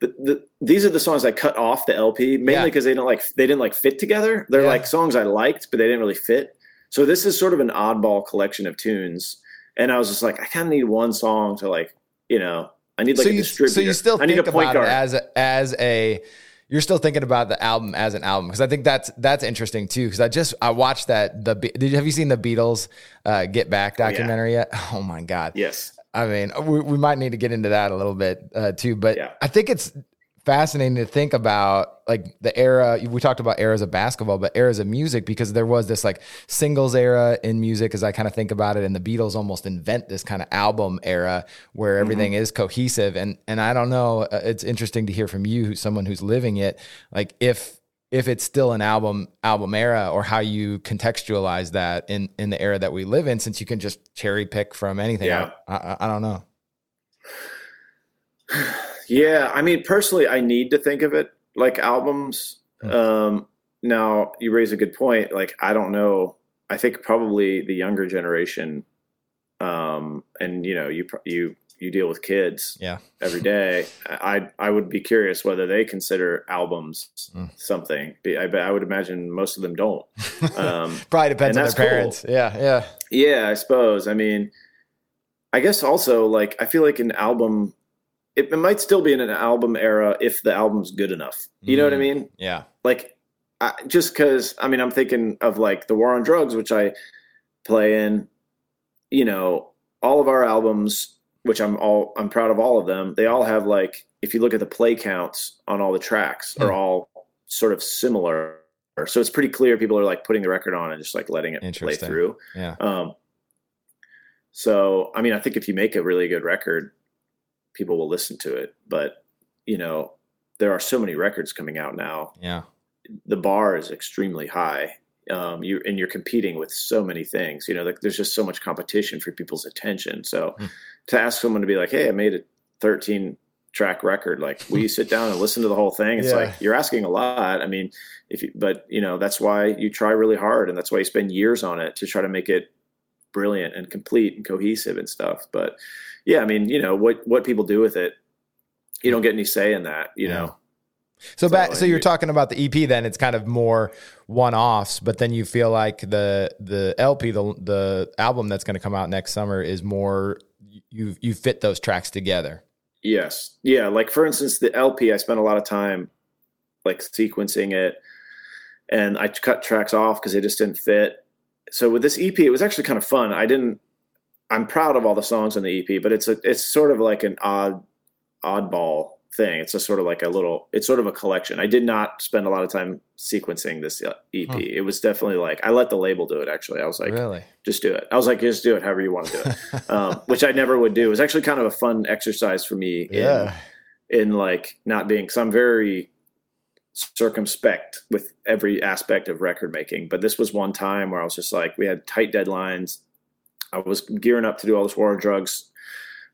the, the, these are the songs I cut off the LP mainly because they don't like they didn't like fit together. They're yeah. like songs I liked, but they didn't really fit. So this is sort of an oddball collection of tunes, and I was just like, I kind of need one song to like, you know, I need like so a you, distributor. So you still I need think a point about guard as a, as a you're still thinking about the album as an album because I think that's that's interesting too. Because I just I watched that the did you, have you seen the Beatles uh, Get Back documentary yet? [LAUGHS] Oh my god, Yes. I mean, we, we might need to get into that a little bit uh, too, but Yeah. I think it's fascinating to think about like the era. We talked about eras of basketball, but eras of music because there was this like singles era in music, as I kind of think about it, and the Beatles almost invent this kind of album era where everything is cohesive. And and I don't know, uh, it's interesting to hear from you, who's someone who's living it, like if if it's still an album album era or how you contextualize that in in the era that we live in since you can just cherry pick from anything Yeah. I, I, I don't know Yeah, I mean, personally, I need to think of it like albums. Hmm. Um, now, you raise a good point. Like, I don't know. I think probably the younger generation, um, and you know, you you you deal with kids yeah every day. I I would be curious whether they consider albums Mm. something. I bet I would imagine most of them don't. [LAUGHS] Um, probably depends on their that's cool. parents yeah yeah Yeah, I suppose. I mean, I guess also like I feel like an album, it, it might still be in an album era if the album's good enough. You know what I Mm. mean? yeah Like, I, just because I mean, I'm thinking of like the War on Drugs, which I play in. You know, all of our albums, which I'm all I'm proud of all of them. They all have like, if you look at the play counts on all the tracks, are Hmm. all sort of similar. So it's pretty clear people are like putting the record on and just like letting it play through. yeah Um, so, I mean, I think if you make a really good record, people will listen to it. But, you know, there are so many records coming out now. yeah The bar is extremely high. Um, you and you're competing with so many things. You know, like there's just so much competition for people's attention. So, Hmm. to ask someone to be like, "Hey, I made a 13 track record," like, will you sit down and listen to the whole thing? It's Yeah. like you're asking a lot. I mean, if you, but you know, that's why you try really hard, and that's why you spend years on it to try to make it brilliant and complete and cohesive and stuff. But yeah, I mean, you know, what what people do with it, you don't get any say in that. You Yeah. know, so back so you're you- talking about the ep then it's kind of more one-offs but then you feel like the the lp the the album that's going to come out next summer is more you you fit those tracks together Yes. Yeah. Like for instance, the LP, I spent a lot of time like sequencing it and I cut tracks off because they just didn't fit. So with this EP, it was actually kind of fun. I didn't, I'm proud of all the songs on the EP, but it's a, it's sort of like an odd, oddball thing. It's a sort of like a little, it's sort of a collection. I did not spend a lot of time sequencing this uh, EP. Huh. It was definitely like, I let the label do it actually. I was like, really just do it. I was like, just do it however you want to do it [LAUGHS] um, which I never would do. It was actually kind of a fun exercise for me yeah in, in like not being, because I'm very circumspect with every aspect of record making. But this was one time where I was just like, we had tight deadlines. I was gearing up to do all this war on drugs,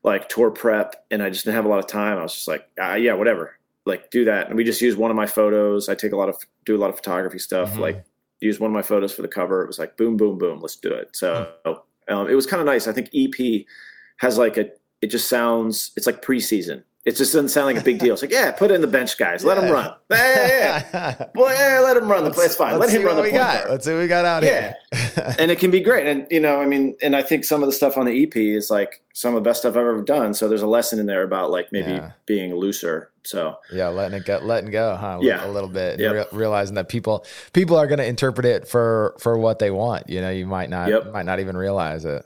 like tour prep, and I just didn't have a lot of time. I was just like, ah, yeah, whatever. Like do that. And we just used one of my photos. I take a lot of do a lot of photography stuff. Mhm. Like use one of my photos for the cover. It was like boom, boom, boom. Let's do it. So um, it was kind of nice. I think EP has like a. It just sounds. It's like preseason. It just doesn't sound like a big deal. It's like yeah, put in the bench guys. Let them run. Yeah, yeah, yeah. [LAUGHS] Well, yeah, let him run the play. It's fine. Let Let's him see run what the we got. guard. Let's see what we got out Yeah. here. [LAUGHS] and it can be great. And you know, I mean, and I think some of the stuff on the EP is like some of the best stuff I've ever done. So there's a lesson in there about like maybe Yeah. being looser. So yeah, letting it go, letting go, huh? Yeah. a little bit. Yep. rea- realizing that people people are going to interpret it for for what they want. You know, you might not Yep. might not even realize it.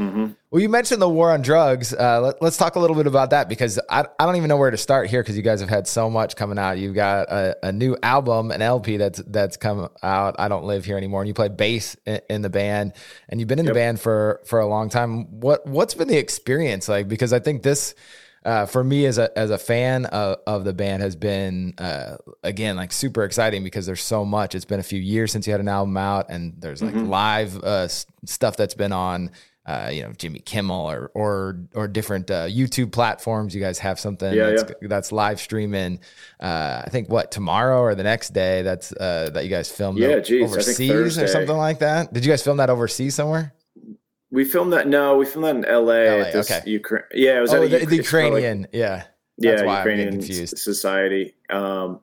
Hmm Well, you mentioned the war on drugs. Uh, let, us talk a little bit about that because I, I don't even know where to start here because you guys have had so much coming out. You've got a, a new album, an LP that's that's come out. I don't live here anymore, and you play bass in, in the band, and you've been in the band for for a long time. What what's been the experience like? Because I think this. Uh, for me as a as a fan of, of the band has been uh, again like super exciting because there's so much. It's been a few years since you had an album out, and there's like Mhm. live uh, stuff that's been on uh, you know Jimmy Kimmel or or or different uh, YouTube platforms. You guys have something Yeah, that's, that's live streaming. Uh, I think what tomorrow or the next day. That's uh, that you guys filmed. Yeah, geez, overseas or something like that. Did you guys film that overseas somewhere? we filmed that. No, we filmed that in L.A. LA, okay. Ukra- yeah, it was Oh, the, the it's called, like, Ukrainian. yeah, That's yeah, Ukrainian society. Um,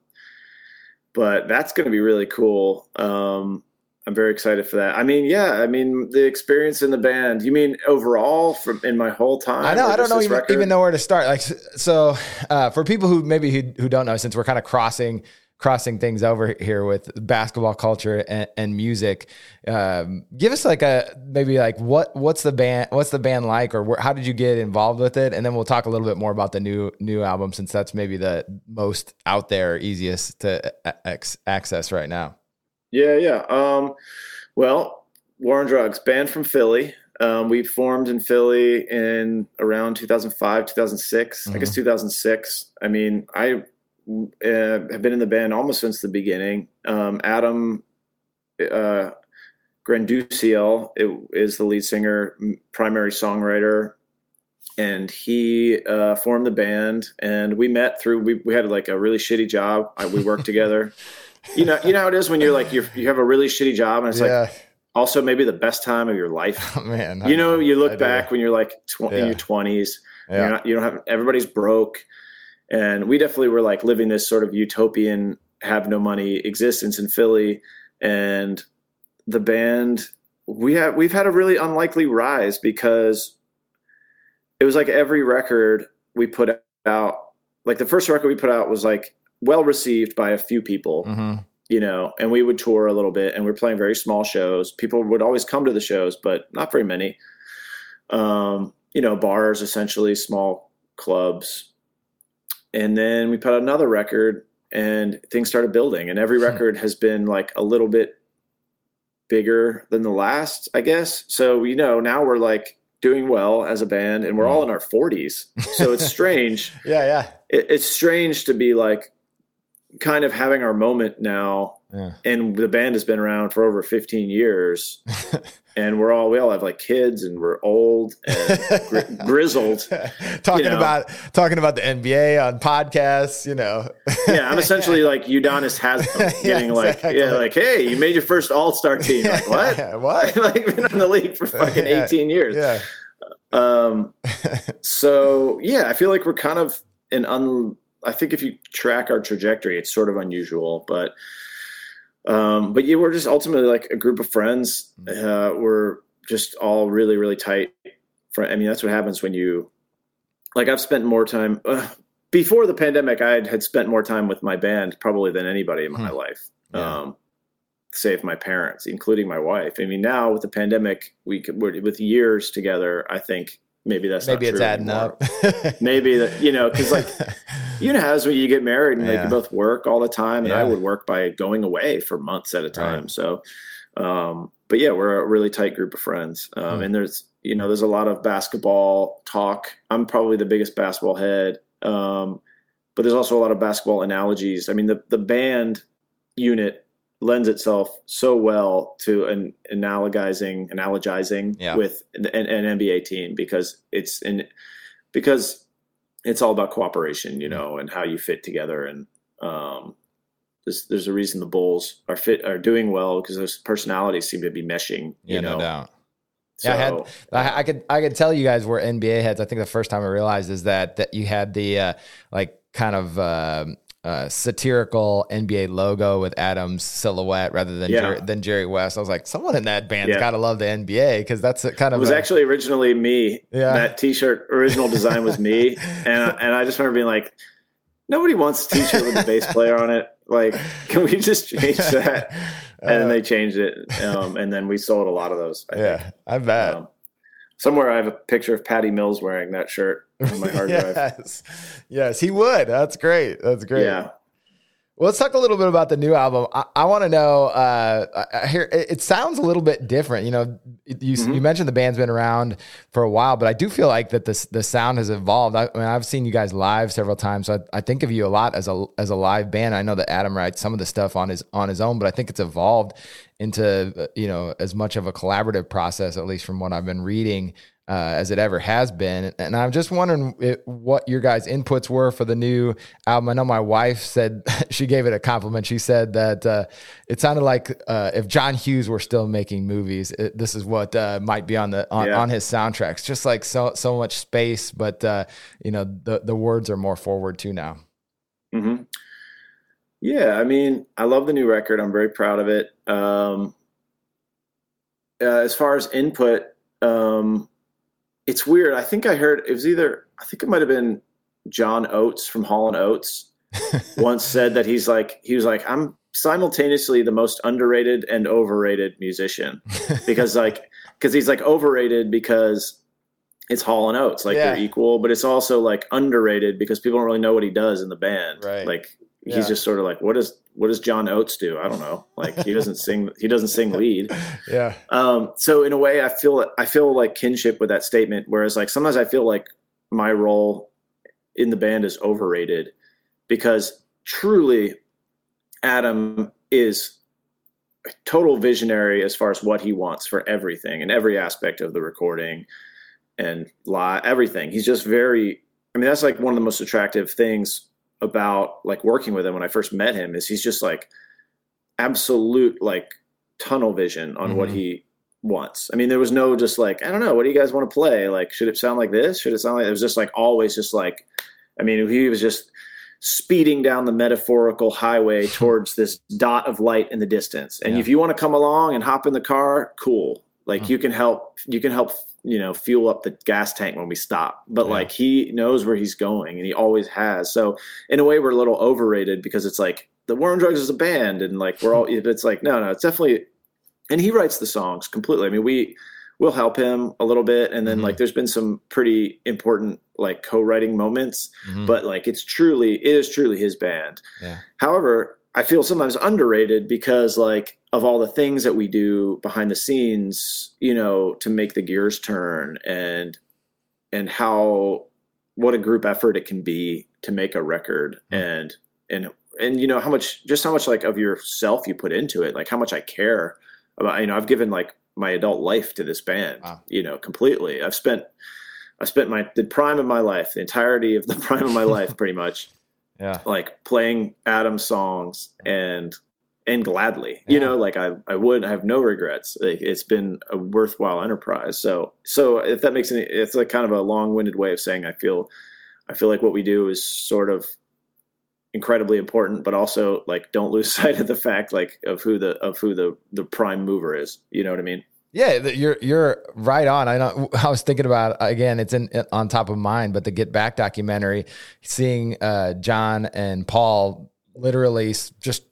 but that's going to be really cool. Um, I'm very excited for that. I mean, yeah, I mean the experience in the band. You mean overall from in my whole time? I know. I don't know even, record? even know where to start. Like, so uh, for people who maybe who, who don't know, since we're kind of crossing crossing things over here with basketball culture and, and music. Um, give us like a maybe like what what's the band what's the band like, or where, how did you get involved with it? And then we'll talk a little bit more about the new new album since that's maybe the most out there, easiest to access right now. Yeah, yeah. Um, well, War on Drugs, band from Philly. Um, we formed in Philly in around 2005, 2006, mm-hmm. I guess mm-hmm. 2006. I mean, I uh, have been in the band almost since the beginning. Um, Adam uh, Granduciel is the lead singer, primary songwriter, and he uh, formed the band. And we met through we, we had like a really shitty job. I, we worked [LAUGHS] together. You know, you know how it is when you're like you you have a really shitty job, and it's yeah. like also maybe the best time of your life. Oh, [LAUGHS] man, you know, you look I back do. when you're like tw- yeah. in your twenties. Yeah. Not, you don't have everybody's broke, and we definitely were like living this sort of utopian have no money existence in Philly, and the band we have we've had a really unlikely rise because it was like every record we put out, like the first record we put out was like well received by a few people. Mm-hmm you know, and we would tour a little bit and we are playing very small shows. People would always come to the shows, but not very many. Um, you know, bars essentially, small clubs. And then we put out another record and things started building. And every hmm. record has been like a little bit bigger than the last, I guess. So, you know, now we're like doing well as a band and we're all in our 40s. So it's [LAUGHS] strange. yeah, yeah. It, it's strange to be like, kind of having our moment now. Yeah. and the band has been around for over 15 years. [LAUGHS] And we're all we all have like kids and we're old and gri- [LAUGHS] grizzled. Talking you know. about talking about the nba on podcasts you know. Yeah i'm essentially [LAUGHS] like Udonis Haslem getting yeah, exactly. like yeah like hey you made your first all-star team. Like what? What? Like been in the league for fucking 18 years. yeah. Um so yeah i feel like we're kind of an un I think if you track our trajectory, it's sort of unusual, but um, but yeah, we're just ultimately like a group of friends. Mm-hmm. Uh, we're just all really, really tight. I mean, that's what happens when you like. I've spent more time uh, before the pandemic. I had spent more time with my band probably than anybody in my hmm. life. Yeah. Um, save my parents, including my wife. I mean, now with the pandemic, we could, with years together, I think maybe that's maybe it's adding anymore. up. [LAUGHS] maybe that you know because like [LAUGHS] you know as when you get married and yeah. like you both work all the time, and yeah. I would work by going away for months at a time. Right. So, um, but yeah, we're a really tight group of friends, um, hmm. and there's you know there's a lot of basketball talk. I'm probably the biggest basketball head. Um, but there's also a lot of basketball analogies. I mean, the the band unit lends itself so well to an analogizing analogizing yeah. with an, an, NBA team because it's in because it's all about cooperation, you know, and how you fit together. And um, there's there's a reason the Bulls are fit are doing well because those personalities seem to be meshing. You yeah, know. No doubt. So, yeah, I had I, I, could I could tell you guys were NBA heads. I think the first time I realized is that that you had the uh, like kind of uh, uh, satirical NBA logo with Adam's silhouette rather than yeah. Jerry, than Jerry West. I was like, someone in that band's yeah. got to love the NBA because that's a, kind of. It was a, actually originally me. Yeah. That T-shirt original design was me, [LAUGHS] and and I just remember being like, nobody wants a T-shirt with a bass player on it. Like, can we just change [LAUGHS] that? And uh, then they changed it, um, and then we sold a lot of those. I yeah, think. I bet. Um, somewhere I have a picture of Patty Mills wearing that shirt on my hard [LAUGHS] yes. drive. Yes, he would. That's great. That's great. Yeah. Well, let's talk a little bit about the new album. I, I want to know. Uh, I hear it, it, sounds a little bit different. You know, you, mm-hmm. you, mentioned the band's been around for a while, but I do feel like that the the sound has evolved. I, I mean, I've seen you guys live several times, so I, I, think of you a lot as a as a live band. I know that Adam writes some of the stuff on his on his own, but I think it's evolved into you know as much of a collaborative process, at least from what I've been reading uh, as it ever has been. And I'm just wondering it, what your guys' inputs were for the new album. I know my wife said [LAUGHS] she gave it a compliment. She said that uh, it sounded like uh, if John Hughes were still making movies, it, this is what uh, might be on the on, yeah. on, his soundtracks. Just like so so much space, but uh, you know the the words are more forward too now. Mm-hmm. Yeah, I mean, I love the new record. I'm very proud of it. Um, uh, as far as input. Um, it's weird. I think I heard it was either I think it might have been John Oates from Hall and Oates [LAUGHS] once said that he's like he was like I'm simultaneously the most underrated and overrated musician [LAUGHS] because like because he's like overrated because it's Hall and Oates like Yeah. they're equal, but it's also like underrated because people don't really know what he does in the band. Right. Like Yeah. he's just sort of like what does what does John Oates do? I don't know. Like he doesn't [LAUGHS] sing he doesn't sing lead. [LAUGHS] Yeah. Um, so in a way, I feel I feel like kinship with that statement. Whereas like sometimes I feel like my role in the band is overrated because truly, Adam is a total visionary as far as what he wants for everything and every aspect of the recording and live everything. He's just very. I mean, that's like one of the most attractive things about like working with him when I first met him is he's just like absolute like tunnel vision on what Mhm. he wants. I mean, there was no just like, I don't know, what do you guys want to play? Like, should it sound like this? Should it sound like it was just like always just like I mean, he was just speeding down the metaphorical highway [LAUGHS] towards this dot of light in the distance. And Yeah. if you want to come along and hop in the car, cool. Like Mhm. you can help you can help, you know, fuel up the gas tank when we stop. But Yeah. like he knows where he's going and he always has. So in a way we're a little overrated because it's like the War on Drugs is a band and like we're all [LAUGHS] if it's like no no it's definitely and he writes the songs completely. I mean we we'll help him a little bit and then Mhm. like there's been some pretty important like co-writing moments Mhm. but like it's truly it is truly his band. Yeah. However, I feel sometimes underrated because like of all the things that we do behind the scenes, you know, to make the gears turn and and how what a group effort it can be to make a record Mm. and and and you know how much just how much like of yourself you put into it like how much i care about you know i've given like my adult life to this band Wow. you know completely i've spent i spent my the prime of my life the entirety of the [LAUGHS] prime of my life pretty much yeah. like playing Adam's songs and and gladly you know like i i would have no regrets. Like, it's been a worthwhile enterprise. So so if that makes any it's like kind of a long-winded way of saying i feel i feel like what we do is sort of incredibly important but also like don't lose [LAUGHS] sight of the fact like of who the of who the the prime mover is. You know what i mean Yeah, you're you're right on. I know. [LAUGHS] I was thinking about again. It's in on top of mind, but the Get Back documentary, seeing uh, John and Paul literally just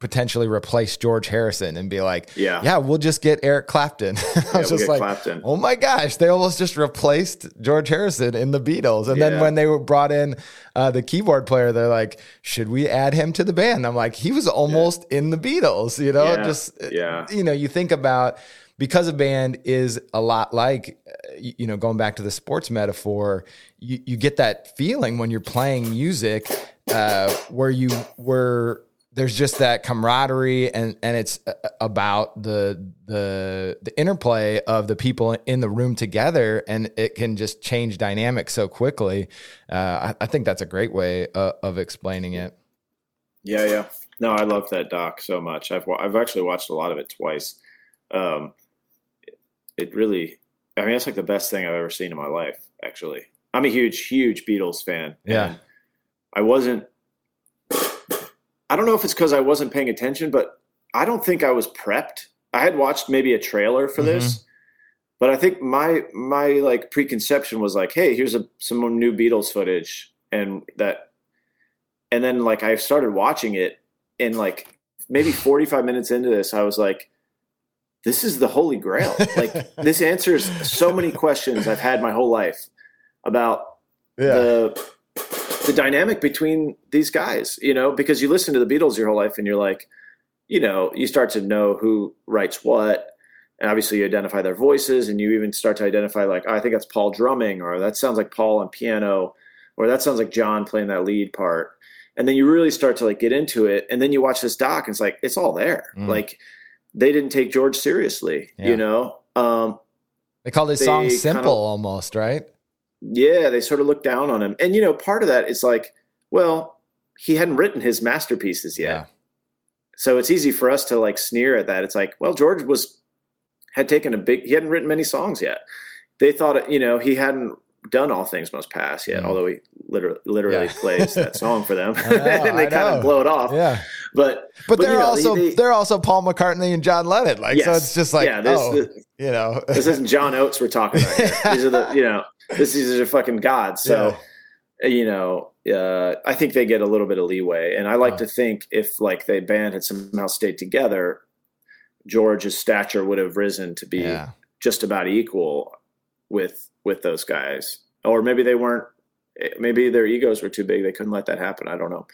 potentially replace George Harrison and be like, yeah yeah, we'll just get Eric Clapton. [LAUGHS] I Yeah, was we'll just like, Clapton. oh my gosh, they almost just replaced George Harrison in the Beatles. And then when they were brought in uh, the keyboard player, they're like, should we add him to the band? I'm like, he was almost in the Beatles, you know, Yeah. just Yeah. you know, you think about because a band is a lot like, uh, you, know, going back to the sports metaphor, you, you get that feeling when you're playing music uh, where you were there's just that camaraderie and and it's uh, about the the the interplay of the people in the room together and it can just change dynamics so quickly uh, I, I think that's a great way uh, of explaining it Yeah, yeah. No, I love that doc so much. I've I've actually watched a lot of it twice. Um, it, really, I mean, that's like the best thing I've ever seen in my life. Actually, I'm a huge, huge Beatles fan. Yeah. I wasn't. I don't know if it's because I wasn't paying attention, but I don't think I was prepped. I had watched maybe a trailer for mm-hmm. this, but I think my my like preconception was like, hey, here's a some new Beatles footage, and that and then like I started watching it and like maybe 45 minutes into this I was like this is the holy grail. [LAUGHS] Like this answers so many questions I've had my whole life about the the dynamic between these guys you know because you listen to the Beatles your whole life and you're like you know you start to know who writes what. And obviously you identify their voices and you even start to identify like oh, I think that's Paul drumming or that sounds like Paul on piano or that sounds like John playing that lead part. And then you really start to like get into it and then you watch this doc and it's like it's all there. Mm. like they didn't take george seriously Yeah. you know? Um they call this They song kinda- simple almost right? Yeah they sort of looked down on him. And you know part of that is like well he hadn't written his masterpieces yet. Yeah. so it's easy for us to like sneer at that. It's like well george was had taken a big he hadn't written many songs yet. They thought you know he hadn't done all things must pass yet Mhm. although he literally, literally Yeah. plays that [LAUGHS] song for them [LAUGHS] know, and they I kind know. of blow it off yeah but but, But, they're you know, also they- they- they're also Paul McCartney and John Lennon like so it's just like yeah, this, oh this, you know [LAUGHS] this isn't John Oates we're talking about here. These are the, you know, this these are fucking gods. So, you know, uh, I think they get a little bit of leeway, and I like to think if like the band had somehow stayed together, George's stature would have risen to be Yeah. just about equal with with those guys, or maybe they weren't. Maybe their egos were too big; they couldn't let that happen. I don't know.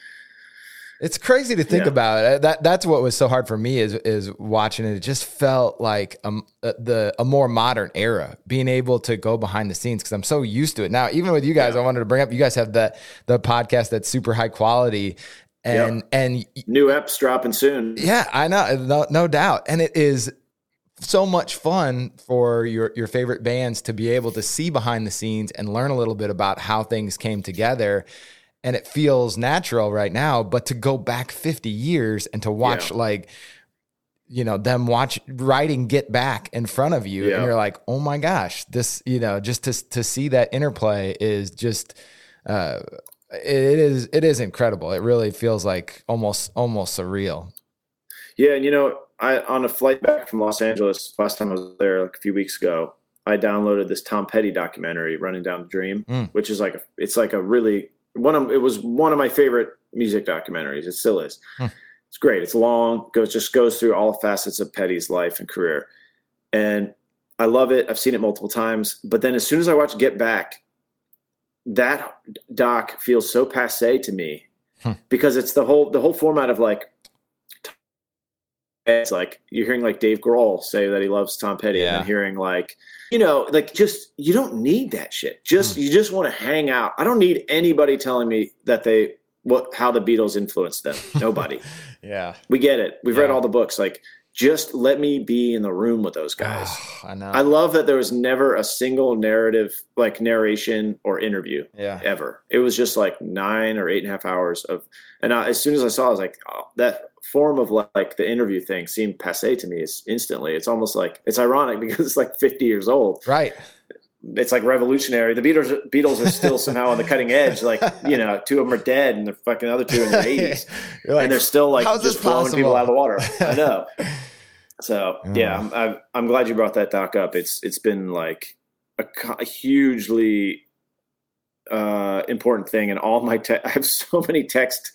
It's crazy to think Yeah. about. That that's what was so hard for me is is watching it. It just felt like um, uh, the a more modern era, being able to go behind the scenes because I'm so used to it now. Even with you guys, I wanted to bring up you guys have the the podcast that's super high quality, and and New eps dropping soon. yeah, I know, no, no doubt, and it is so much fun for your your favorite bands to be able to see behind the scenes and learn a little bit about how things came together. And it feels natural right now, but to go back 50 years and to watch Yeah. like you know them watch writing get back in front of you Yeah. and you're like oh my gosh this you know just to to see that interplay is just uh it is it is incredible it really feels like almost almost surreal Yeah, and you know, I on a flight back from Los Angeles last time I was there like a few weeks ago, I downloaded this Tom Petty documentary, Running Down the Dream, Mm. which is like a, it's like a really one of it was one of my favorite music documentaries. It still is. Hmm. It's great. It's long. Goes just goes through all facets of Petty's life and career, and I love it. I've seen it multiple times. But then as soon as I watch Get Back, that doc feels so passe to me Hmm. because it's the whole the whole format of like it's like you're hearing like Dave Grohl say that he loves Tom Petty, and Yeah. then hearing like you know, like just you don't need that shit. Just hmm. you just want to hang out. I don't need anybody telling me that they what how the Beatles influenced them. [LAUGHS] Nobody. yeah we get it. We've read all the books. Like just let me be in the room with those guys. i know I love that there was never a single narrative, like narration or interview yeah ever. It was just like nine or eight and a half hours of, and I, as soon as I saw, it, I was like, oh, that form of like, the interview thing seemed passe to me. Is instantly. It's almost like it's ironic [LAUGHS] because it's like fifty years old. right It's like revolutionary. The Beatles, Beatles are still [LAUGHS] somehow on the cutting edge. Like you know, two of them are dead, and the fucking other two in their [LAUGHS] eighties, like, and they're still like just blowing people out of the water. I know. So Yeah. yeah, I'm, I'm I'm glad you brought that doc up. It's it's been like a, a hugely uh, important thing, and all my te- I have so many text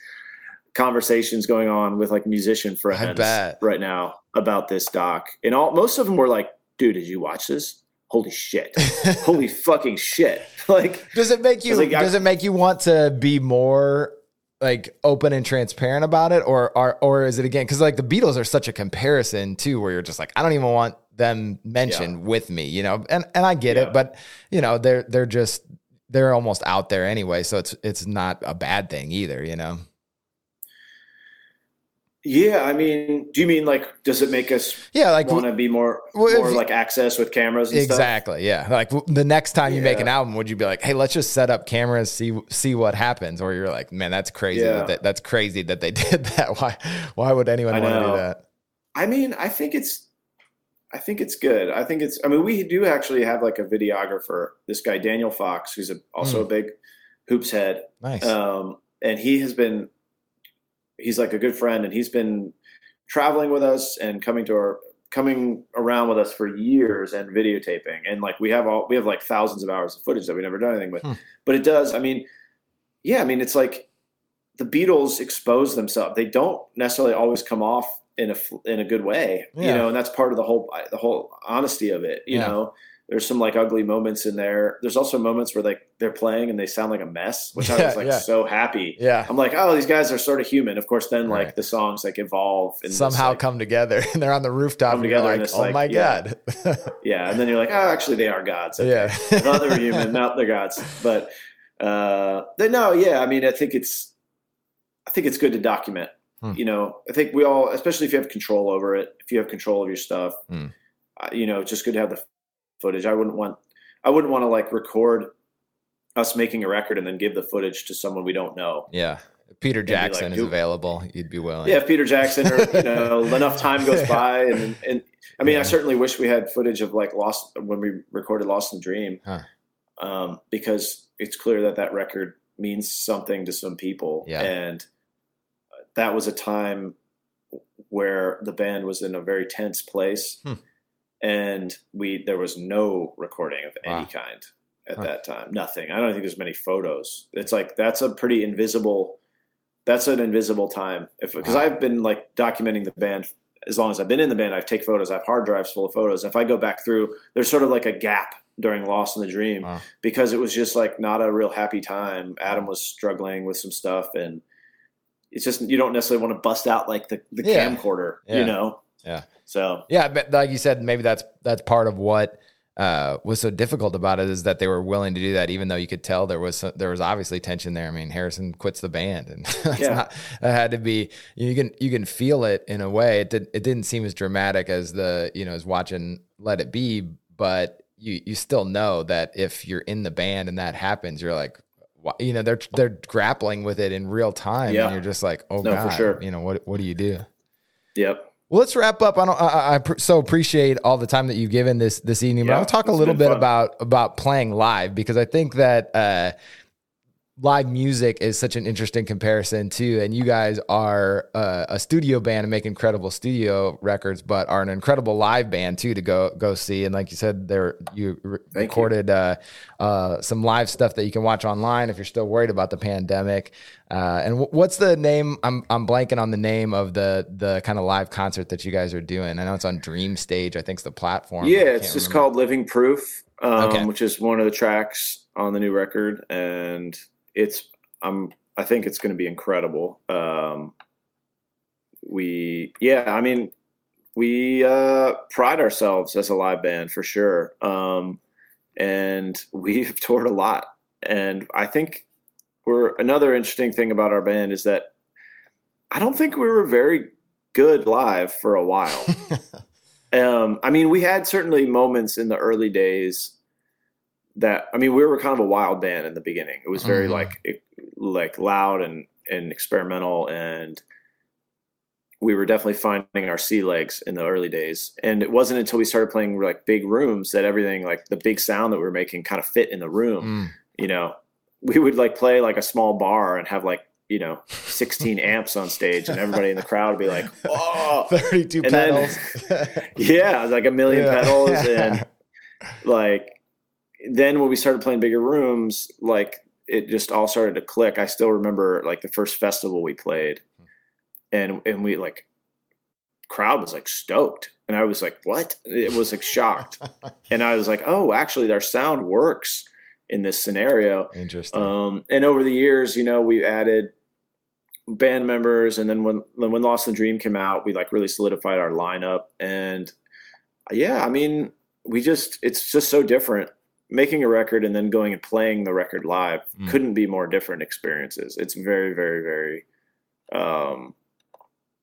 conversations going on with like musician friends right now about this doc, and all most of them were like, "Dude, did you watch this? Holy shit! [LAUGHS] Holy fucking shit!" [LAUGHS] like does it make you like, I- does it make you want to be more like open and transparent about it or or, or is it again because like the beatles are such a comparison too where you're just like i don't even want them mentioned with me you know and and i get Yeah. it but you know they're they're just they're almost out there anyway so it's it's not a bad thing either you know yeah, I mean, do you mean like does it make us yeah like want to be more Well, more you- like access with cameras and stuff? Exactly. Yeah. Like the next time you make an album, would you be like, "Hey, let's just set up cameras, see see what happens," or you're like, "Man, that's crazy. Yeah. That they, that's crazy that they [LAUGHS] did that. Why why would anyone want to do that?" I mean, I think it's, I think it's good. I think it's. I mean, we do actually have like a videographer. This guy Daniel Fox, who's a, also a big hoops head, Nice. um, and he has been. He's like a good friend, and he's been traveling with us and coming to our coming around with us for years and videotaping. And like we have all we have like thousands of hours of footage that we never done anything with. Hmm. But it does. I mean, yeah. I mean, it's like the Beatles expose themselves. They don't necessarily always come off in a in a good way, Yeah. you know, and that's part of the whole the whole honesty of it. You Yeah. know, there's some like ugly moments in there. There's also moments where like they're playing and they sound like a mess, which I [LAUGHS] Yeah, was like yeah. so happy. yeah. I'm like, oh, these guys are sort of human. Of course, then like the songs like evolve and Somehow like- come together and [LAUGHS] they're on the rooftop Come together like, "Oh like, my yeah. god." [LAUGHS] yeah, and then you're like, oh, actually, they are gods. Okay. yeah. I thought they were human, not they're gods. But uh, then, no, yeah, I mean, I think it's, I think it's good to document. Hmm. You know, I think we all, especially if you have control over it, if you have control of your stuff, Hmm. uh, you know, it's just good to have the footage. I wouldn't want, I wouldn't want to like record us making a record and then give the footage to someone we don't know. yeah. Peter be like, Jackson is available, you'd be willing. Yeah, if Peter Jackson or you know [LAUGHS] enough time goes by, and and I mean, Yeah. I certainly wish we had footage of like Lost when we recorded Lost in Dream, Huh. um, because it's clear that that record means something to some people, Yeah. and that was a time where the band was in a very tense place, Hmm. And we there was no recording of any Wow. kind, at Huh. that time. Nothing. I don't think there's many photos. It's like that's a pretty invisible. That's an invisible time. If because Wow. I've been like documenting the band as long as I've been in the band. I take photos. I have hard drives full of photos. If I go back through, there's sort of like a gap during Lost in the Dream Wow. because it was just like not a real happy time. Adam was struggling with some stuff, and it's just you don't necessarily want to bust out like the the Yeah. camcorder, Yeah. you know. Yeah. So Yeah, but like you said, maybe that's that's part of what uh, was so difficult about it is that they were willing to do that, even though you could tell there was some, there was obviously tension there. I mean, Harrison quits the band, and [LAUGHS] that's Yeah. not, that had to be you can you can feel it in a way. It did it didn't seem as dramatic as the you know as watching Let It Be, but you you still know that if you're in the band and that happens, you're like. You know they're they're grappling with it in real time, Yeah. and you're just like, "Oh No, for god!" sure. You know what? What do you do? yep. Well, let's wrap up. I don't. I, I- so appreciate all the time that you've given this this evening. but I'll talk a little bit fun. about about playing live because I think that uh, live music is such an interesting comparison too. And you guys are uh, a studio band and make incredible studio records, but are an incredible live band too to go go see. And like you said, there you re- Thank you. recorded uh, uh, some live stuff that you can watch online if you're still worried about the pandemic. Uh, and w- what's the name? I'm I'm blanking on the name of the the kind of live concert that you guys are doing. I know it's on Dream Stage. I think it's the platform. Yeah, it's just remember. called Living Proof, um, Okay. which is one of the tracks on the new record, and it's I'm I think it's going to be incredible. Um, we yeah, I mean we uh, pride ourselves as a live band for sure, um, and [LAUGHS] we've toured a lot, and I think we're another interesting thing about our band is that I don't think we were very good live for a while. [LAUGHS] Um, I mean, we had certainly moments in the early days that I mean, we were kind of a wild band in the beginning. It was very Mhm. like it, like loud and and experimental, and we were definitely finding our sea legs in the early days. And it wasn't until we started playing like big rooms that everything like the big sound that we were making kind of fit in the room. Mm. You know, we would like play like a small bar and have like you know 16 [LAUGHS] amps on stage, and everybody in the crowd would be like, [LAUGHS] "Oh, 32 And then- pedals. [LAUGHS] yeah, like a million Yeah. pedals and like then when we started playing bigger rooms like it just all started to click. I still remember like the first festival we played. And and we like crowd was like stoked. And i was like what? It was like shocked. [LAUGHS] And i was like oh actually our sound works in this scenario. Interesting. um, and over the years, you know, we've added band members, and then when when Lost in the Dream came out, we like really solidified our lineup. And yeah, I mean, we just it's just so different. Making a record and then going and playing the record live Mm. couldn't be more different experiences. It's very, very, very, um,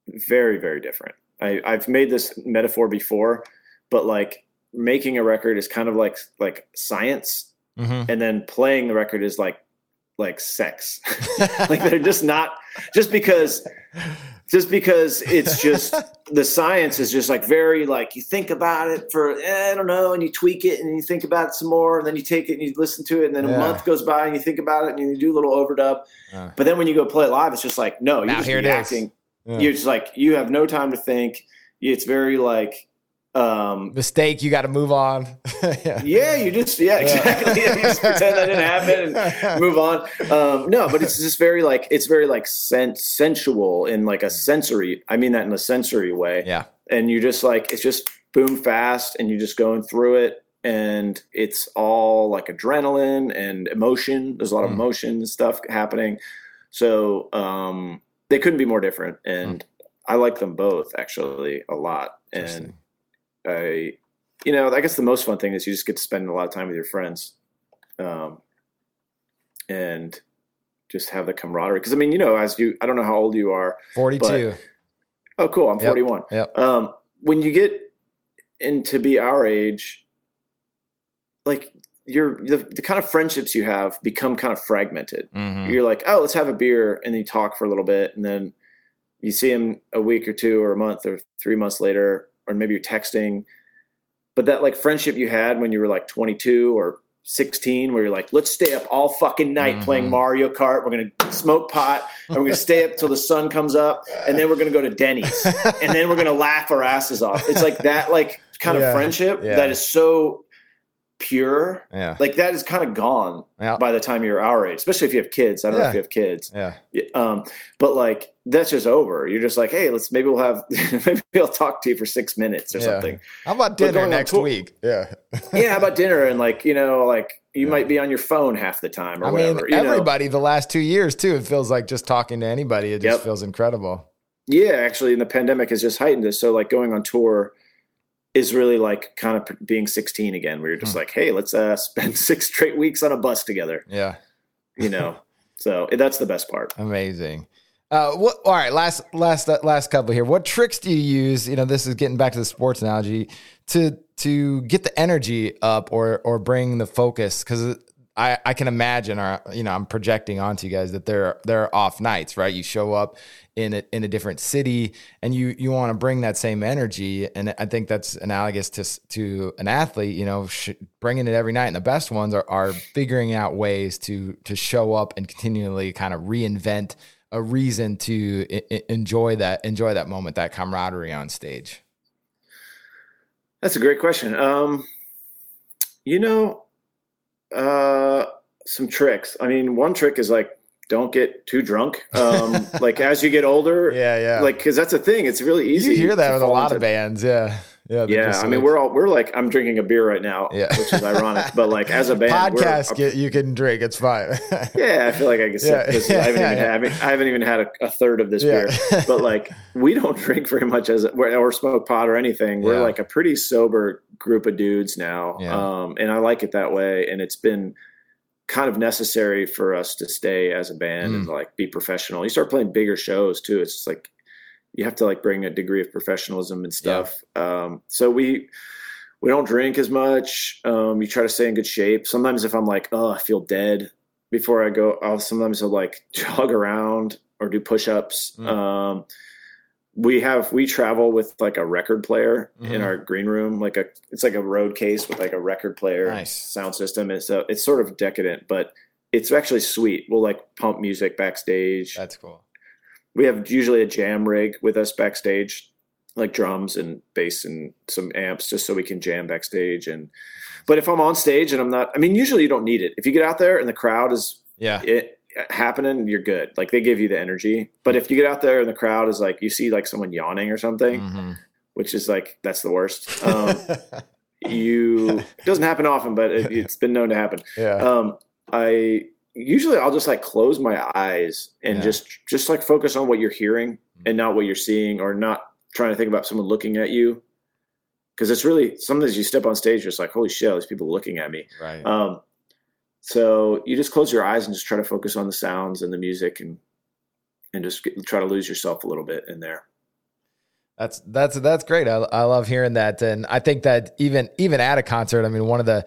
very, very different. I, I've made this metaphor before, but like making a record is kind of like like science Mhm. and then playing the record is like like sex [LAUGHS] [LAUGHS] like they're just not just because just because it's just [LAUGHS] the science is just like very like you think about it for eh, i don't know and you tweak it and you think about it some more and then you take it and you listen to it and then Yeah. a month goes by and you think about it and you do a little overdub Uh. but then when you go play it live it's just like no you're Now just here it is. reacting Yeah. you're just like you have no time to think it's very like um Mistake, you got to move on. yeah. [LAUGHS] yeah, you just yeah, exactly. you just pretend that didn't happen and [LAUGHS] move on. Um, no, but it's just very like it's very like sen- sensual in like a sensory. I mean that in a sensory way. Yeah. And you just like it's just boom fast, and you're just going through it, and it's all like adrenaline and emotion. There's a lot of Mm. emotion and stuff happening. So um, they couldn't be more different, and I like them both actually a lot. And. I, you know, I guess the most fun thing is you just get to spend a lot of time with your friends, um, and just have the camaraderie. Because I mean, you know, as you, I don't know how old you are. 42. Oh, cool. I'm Yep. 41. Yep. Um, when you get into be our age, like you're the, the kind of friendships you have become kind of fragmented. Mhm. You're like, oh, let's have a beer, and then you talk for a little bit, and then you see him a week or two or a month or three months later, or maybe you're texting. But that like friendship you had when you were like 22 or 16, where you're like, let's stay up all fucking night playing Mhm. Mario Kart. We're gonna smoke pot, and we're gonna stay up till the sun comes up, and then we're gonna go to Denny's, and then we're gonna laugh our asses off. It's like that, like kind Yeah, of friendship yeah. that is so pure. Yeah. Like that is kind of gone Yeah. by the time you're our age, especially if you have kids. I don't know if you have kids. Yeah. Um, but like that's just over. You're just like, hey, let's maybe we'll have [LAUGHS] maybe I'll talk to you for six minutes or Yeah. something. How about dinner next tour- week? Yeah. [LAUGHS] yeah, how about dinner and like you know like you Yeah. might be on your phone half the time or I mean, whatever. know? everybody the last two years too. It feels like just talking to anybody. It just Yep. feels incredible. Yeah, actually, and the pandemic has just heightened this. So, like, going on tour is really like kind of being 16 again, where you're just Hmm. like, hey, let's uh, [LAUGHS] spend six straight weeks on a bus together, Yeah. you know? [LAUGHS] so that's the best part. Amazing. Uh, what? All right, last last uh, last couple here. What tricks do you use? You know, this is getting back to the sports analogy to to get the energy up or or bring the focus because I I can imagine or you know I'm projecting onto you guys that there there are off nights, right? You show up in a, in a different city and you you want to bring that same energy and I think that's analogous to to an athlete. You know, sh- bringing it every night. And the best ones are are figuring out ways to to show up and continually kind of reinvent a reason to I- enjoy that enjoy that moment, that camaraderie on stage. That's a great question. Um, you know, uh, some tricks. I mean, one trick is like, don't get too drunk. Um, [LAUGHS] like as you get older, Yeah, yeah. like, cause that's a thing. It's really easy. you hear that with a lot into- of bands. Yeah, yeah. Yeah, I mean, we're all we're like I'm drinking a beer right now, Yeah. which is ironic. But like as a band, we're- [LAUGHS] podcast. you- you can drink. It's fine. [LAUGHS] Yeah, I feel like I can sip Yeah, this. yeah, I haven't yeah, even had, I haven't, I haven't even had a, a third of this beer. But like, we don't [LAUGHS] drink very much as or smoke pot or anything. We're like a pretty sober group of dudes now, um, and I like it that way. And it's been kind of necessary for us to stay as a band Mm. and like be professional. You start playing bigger shows too. It's just like you have to like bring a degree of professionalism and stuff. Um, so we we don't drink as much. Um, you try to stay in good shape. Sometimes if I'm like, oh, I feel dead before I go, I'll sometimes I'll like [LAUGHS] jog around or do push-ups. Mm. Um, we have we travel with like a record player Mhm. in our green room, like a it's like a road case with like a record player Nice. sound system. And so it's sort of decadent, but it's actually sweet. We'll like pump music backstage That's cool. We have usually a jam rig with us backstage like drums and bass and some amps just so we can jam backstage and but if i'm on stage and i'm not i mean usually you don't need it. If you get out there and the crowd is Yeah, it happening you're good. Like they give you the energy. But if you get out there and the crowd is like you see like someone yawning or something Mhm. which is like that's the worst. [LAUGHS] Um, you it doesn't happen often but it, it's been known to happen. Yeah, um i usually i'll just like close my eyes and Yeah. just just like focus on what you're hearing and not what you're seeing or not trying to think about someone looking at you because it's really sometimes you step on stage you're just like holy shit all these people looking at me right. um so you just close your eyes and just try to focus on the sounds and the music and and just get, try to lose yourself a little bit in there That's that's that's great. I, I love hearing that, and I think that even even at a concert, I mean, one of the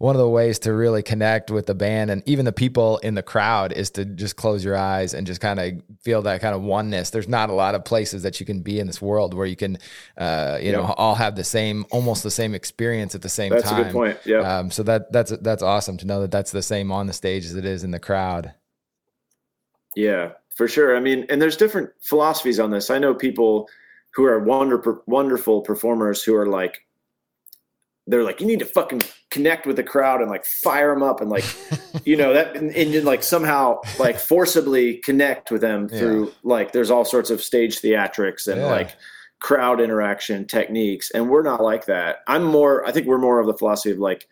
one of the ways to really connect with the band and even the people in the crowd is to just close your eyes and just kind of feel that kind of oneness. There's not a lot of places that you can be in this world where you can, uh, you know, all have the same, almost the same experience at the same that's time. That's a good point yeah Um, so that that's that's awesome to know that that's the same on the stage as it is in the crowd. Yeah, for sure. I mean, and there's different philosophies on this. I know people who are wonder, wonderful performers who are like, they're like, you need to fucking connect with the crowd and like fire them up and like, [LAUGHS] you know, that and, and like somehow like forcibly connect with them Yeah. through like there's all sorts of stage theatrics and Yeah. like crowd interaction techniques. And we're not like that. I'm more, I think we're more of the philosophy of like,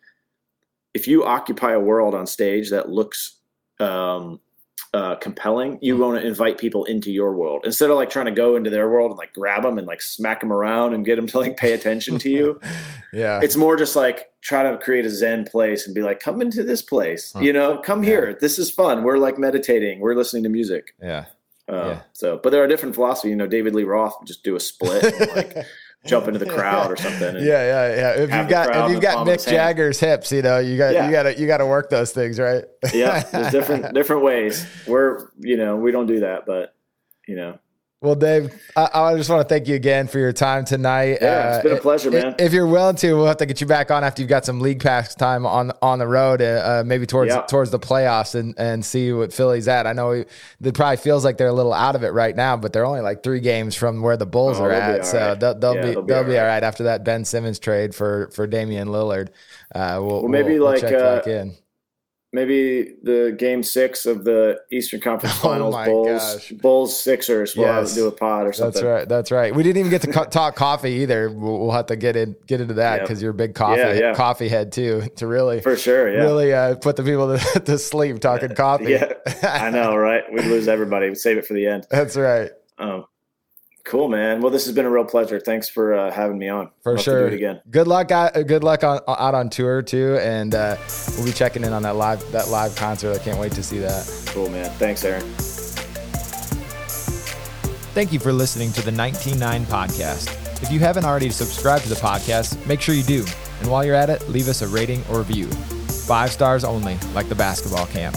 if you occupy a world on stage that looks um, uh, compelling, you Mm-hmm. want to invite people into your world instead of like trying to go into their world and like grab them and like smack them around and get them to like pay attention to you. [LAUGHS] yeah, It's more just like try to create a Zen place and be like, come into this place, Huh. you know, come Yeah. here. This is fun. We're like meditating. We're listening to music. yeah. Uh, Yeah. So, but there are different philosophies. You know, David Lee Roth just do a split and like [LAUGHS] jump into the [LAUGHS] crowd or something. Yeah, yeah, yeah. If you've got if you've got Mick his hand. Jagger's hips, you know, you got Yeah. you got to you got to work those things, right? yeah, there's different [LAUGHS] different ways. We're you know we don't do that, but you know Well, Dave, I, I, just want to thank you again for your time tonight. Yeah, it's been a uh, pleasure, man. If you're willing to, we'll have to get you back on after you've got some league pass time on on the road, uh, uh maybe towards yeah. towards the playoffs, and and see what Philly's at. I know it probably feels like they're a little out of it right now, but they're only like three games from where the Bulls oh, are at, so right. they'll, they'll yeah, be they'll, be, they'll all, be right. all right after that Ben Simmons trade for for Damian Lillard. Uh, we'll, well, maybe we'll, like we'll check back in maybe the game six of the Eastern Conference [LAUGHS] oh Finals, oh Bulls, gosh. Bulls Sixers. We'll yes. do a pod or something. That's right. That's right. We didn't even get to co- talk coffee either. We'll, we'll, have to get in get into that because yep. you're a big coffee yeah, yeah. coffee head too. To really for sure, yeah. really uh, put the people to, [LAUGHS] to sleep talking coffee. Yeah, I know, right? We'd lose everybody. We'd save it for the end. [LAUGHS] That's right. Um, Cool, man. Well, this has been a real pleasure. Thanks for uh, having me on. For sure. again. Good luck. Out, uh, good luck on, out on tour too, and uh, we'll be checking in on that live that live concert. I can't wait to see that. Cool, man. Thanks, Aaron. Thank you for listening to the 199 podcast. If you haven't already subscribed to the podcast, make sure you do. And while you're at it, leave us a rating or review. Five stars only, like the basketball camp.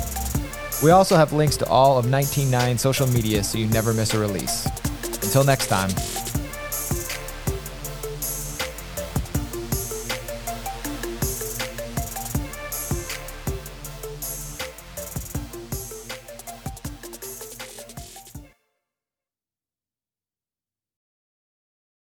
We also have links to all of 199 social media so you never miss a release. Until next time,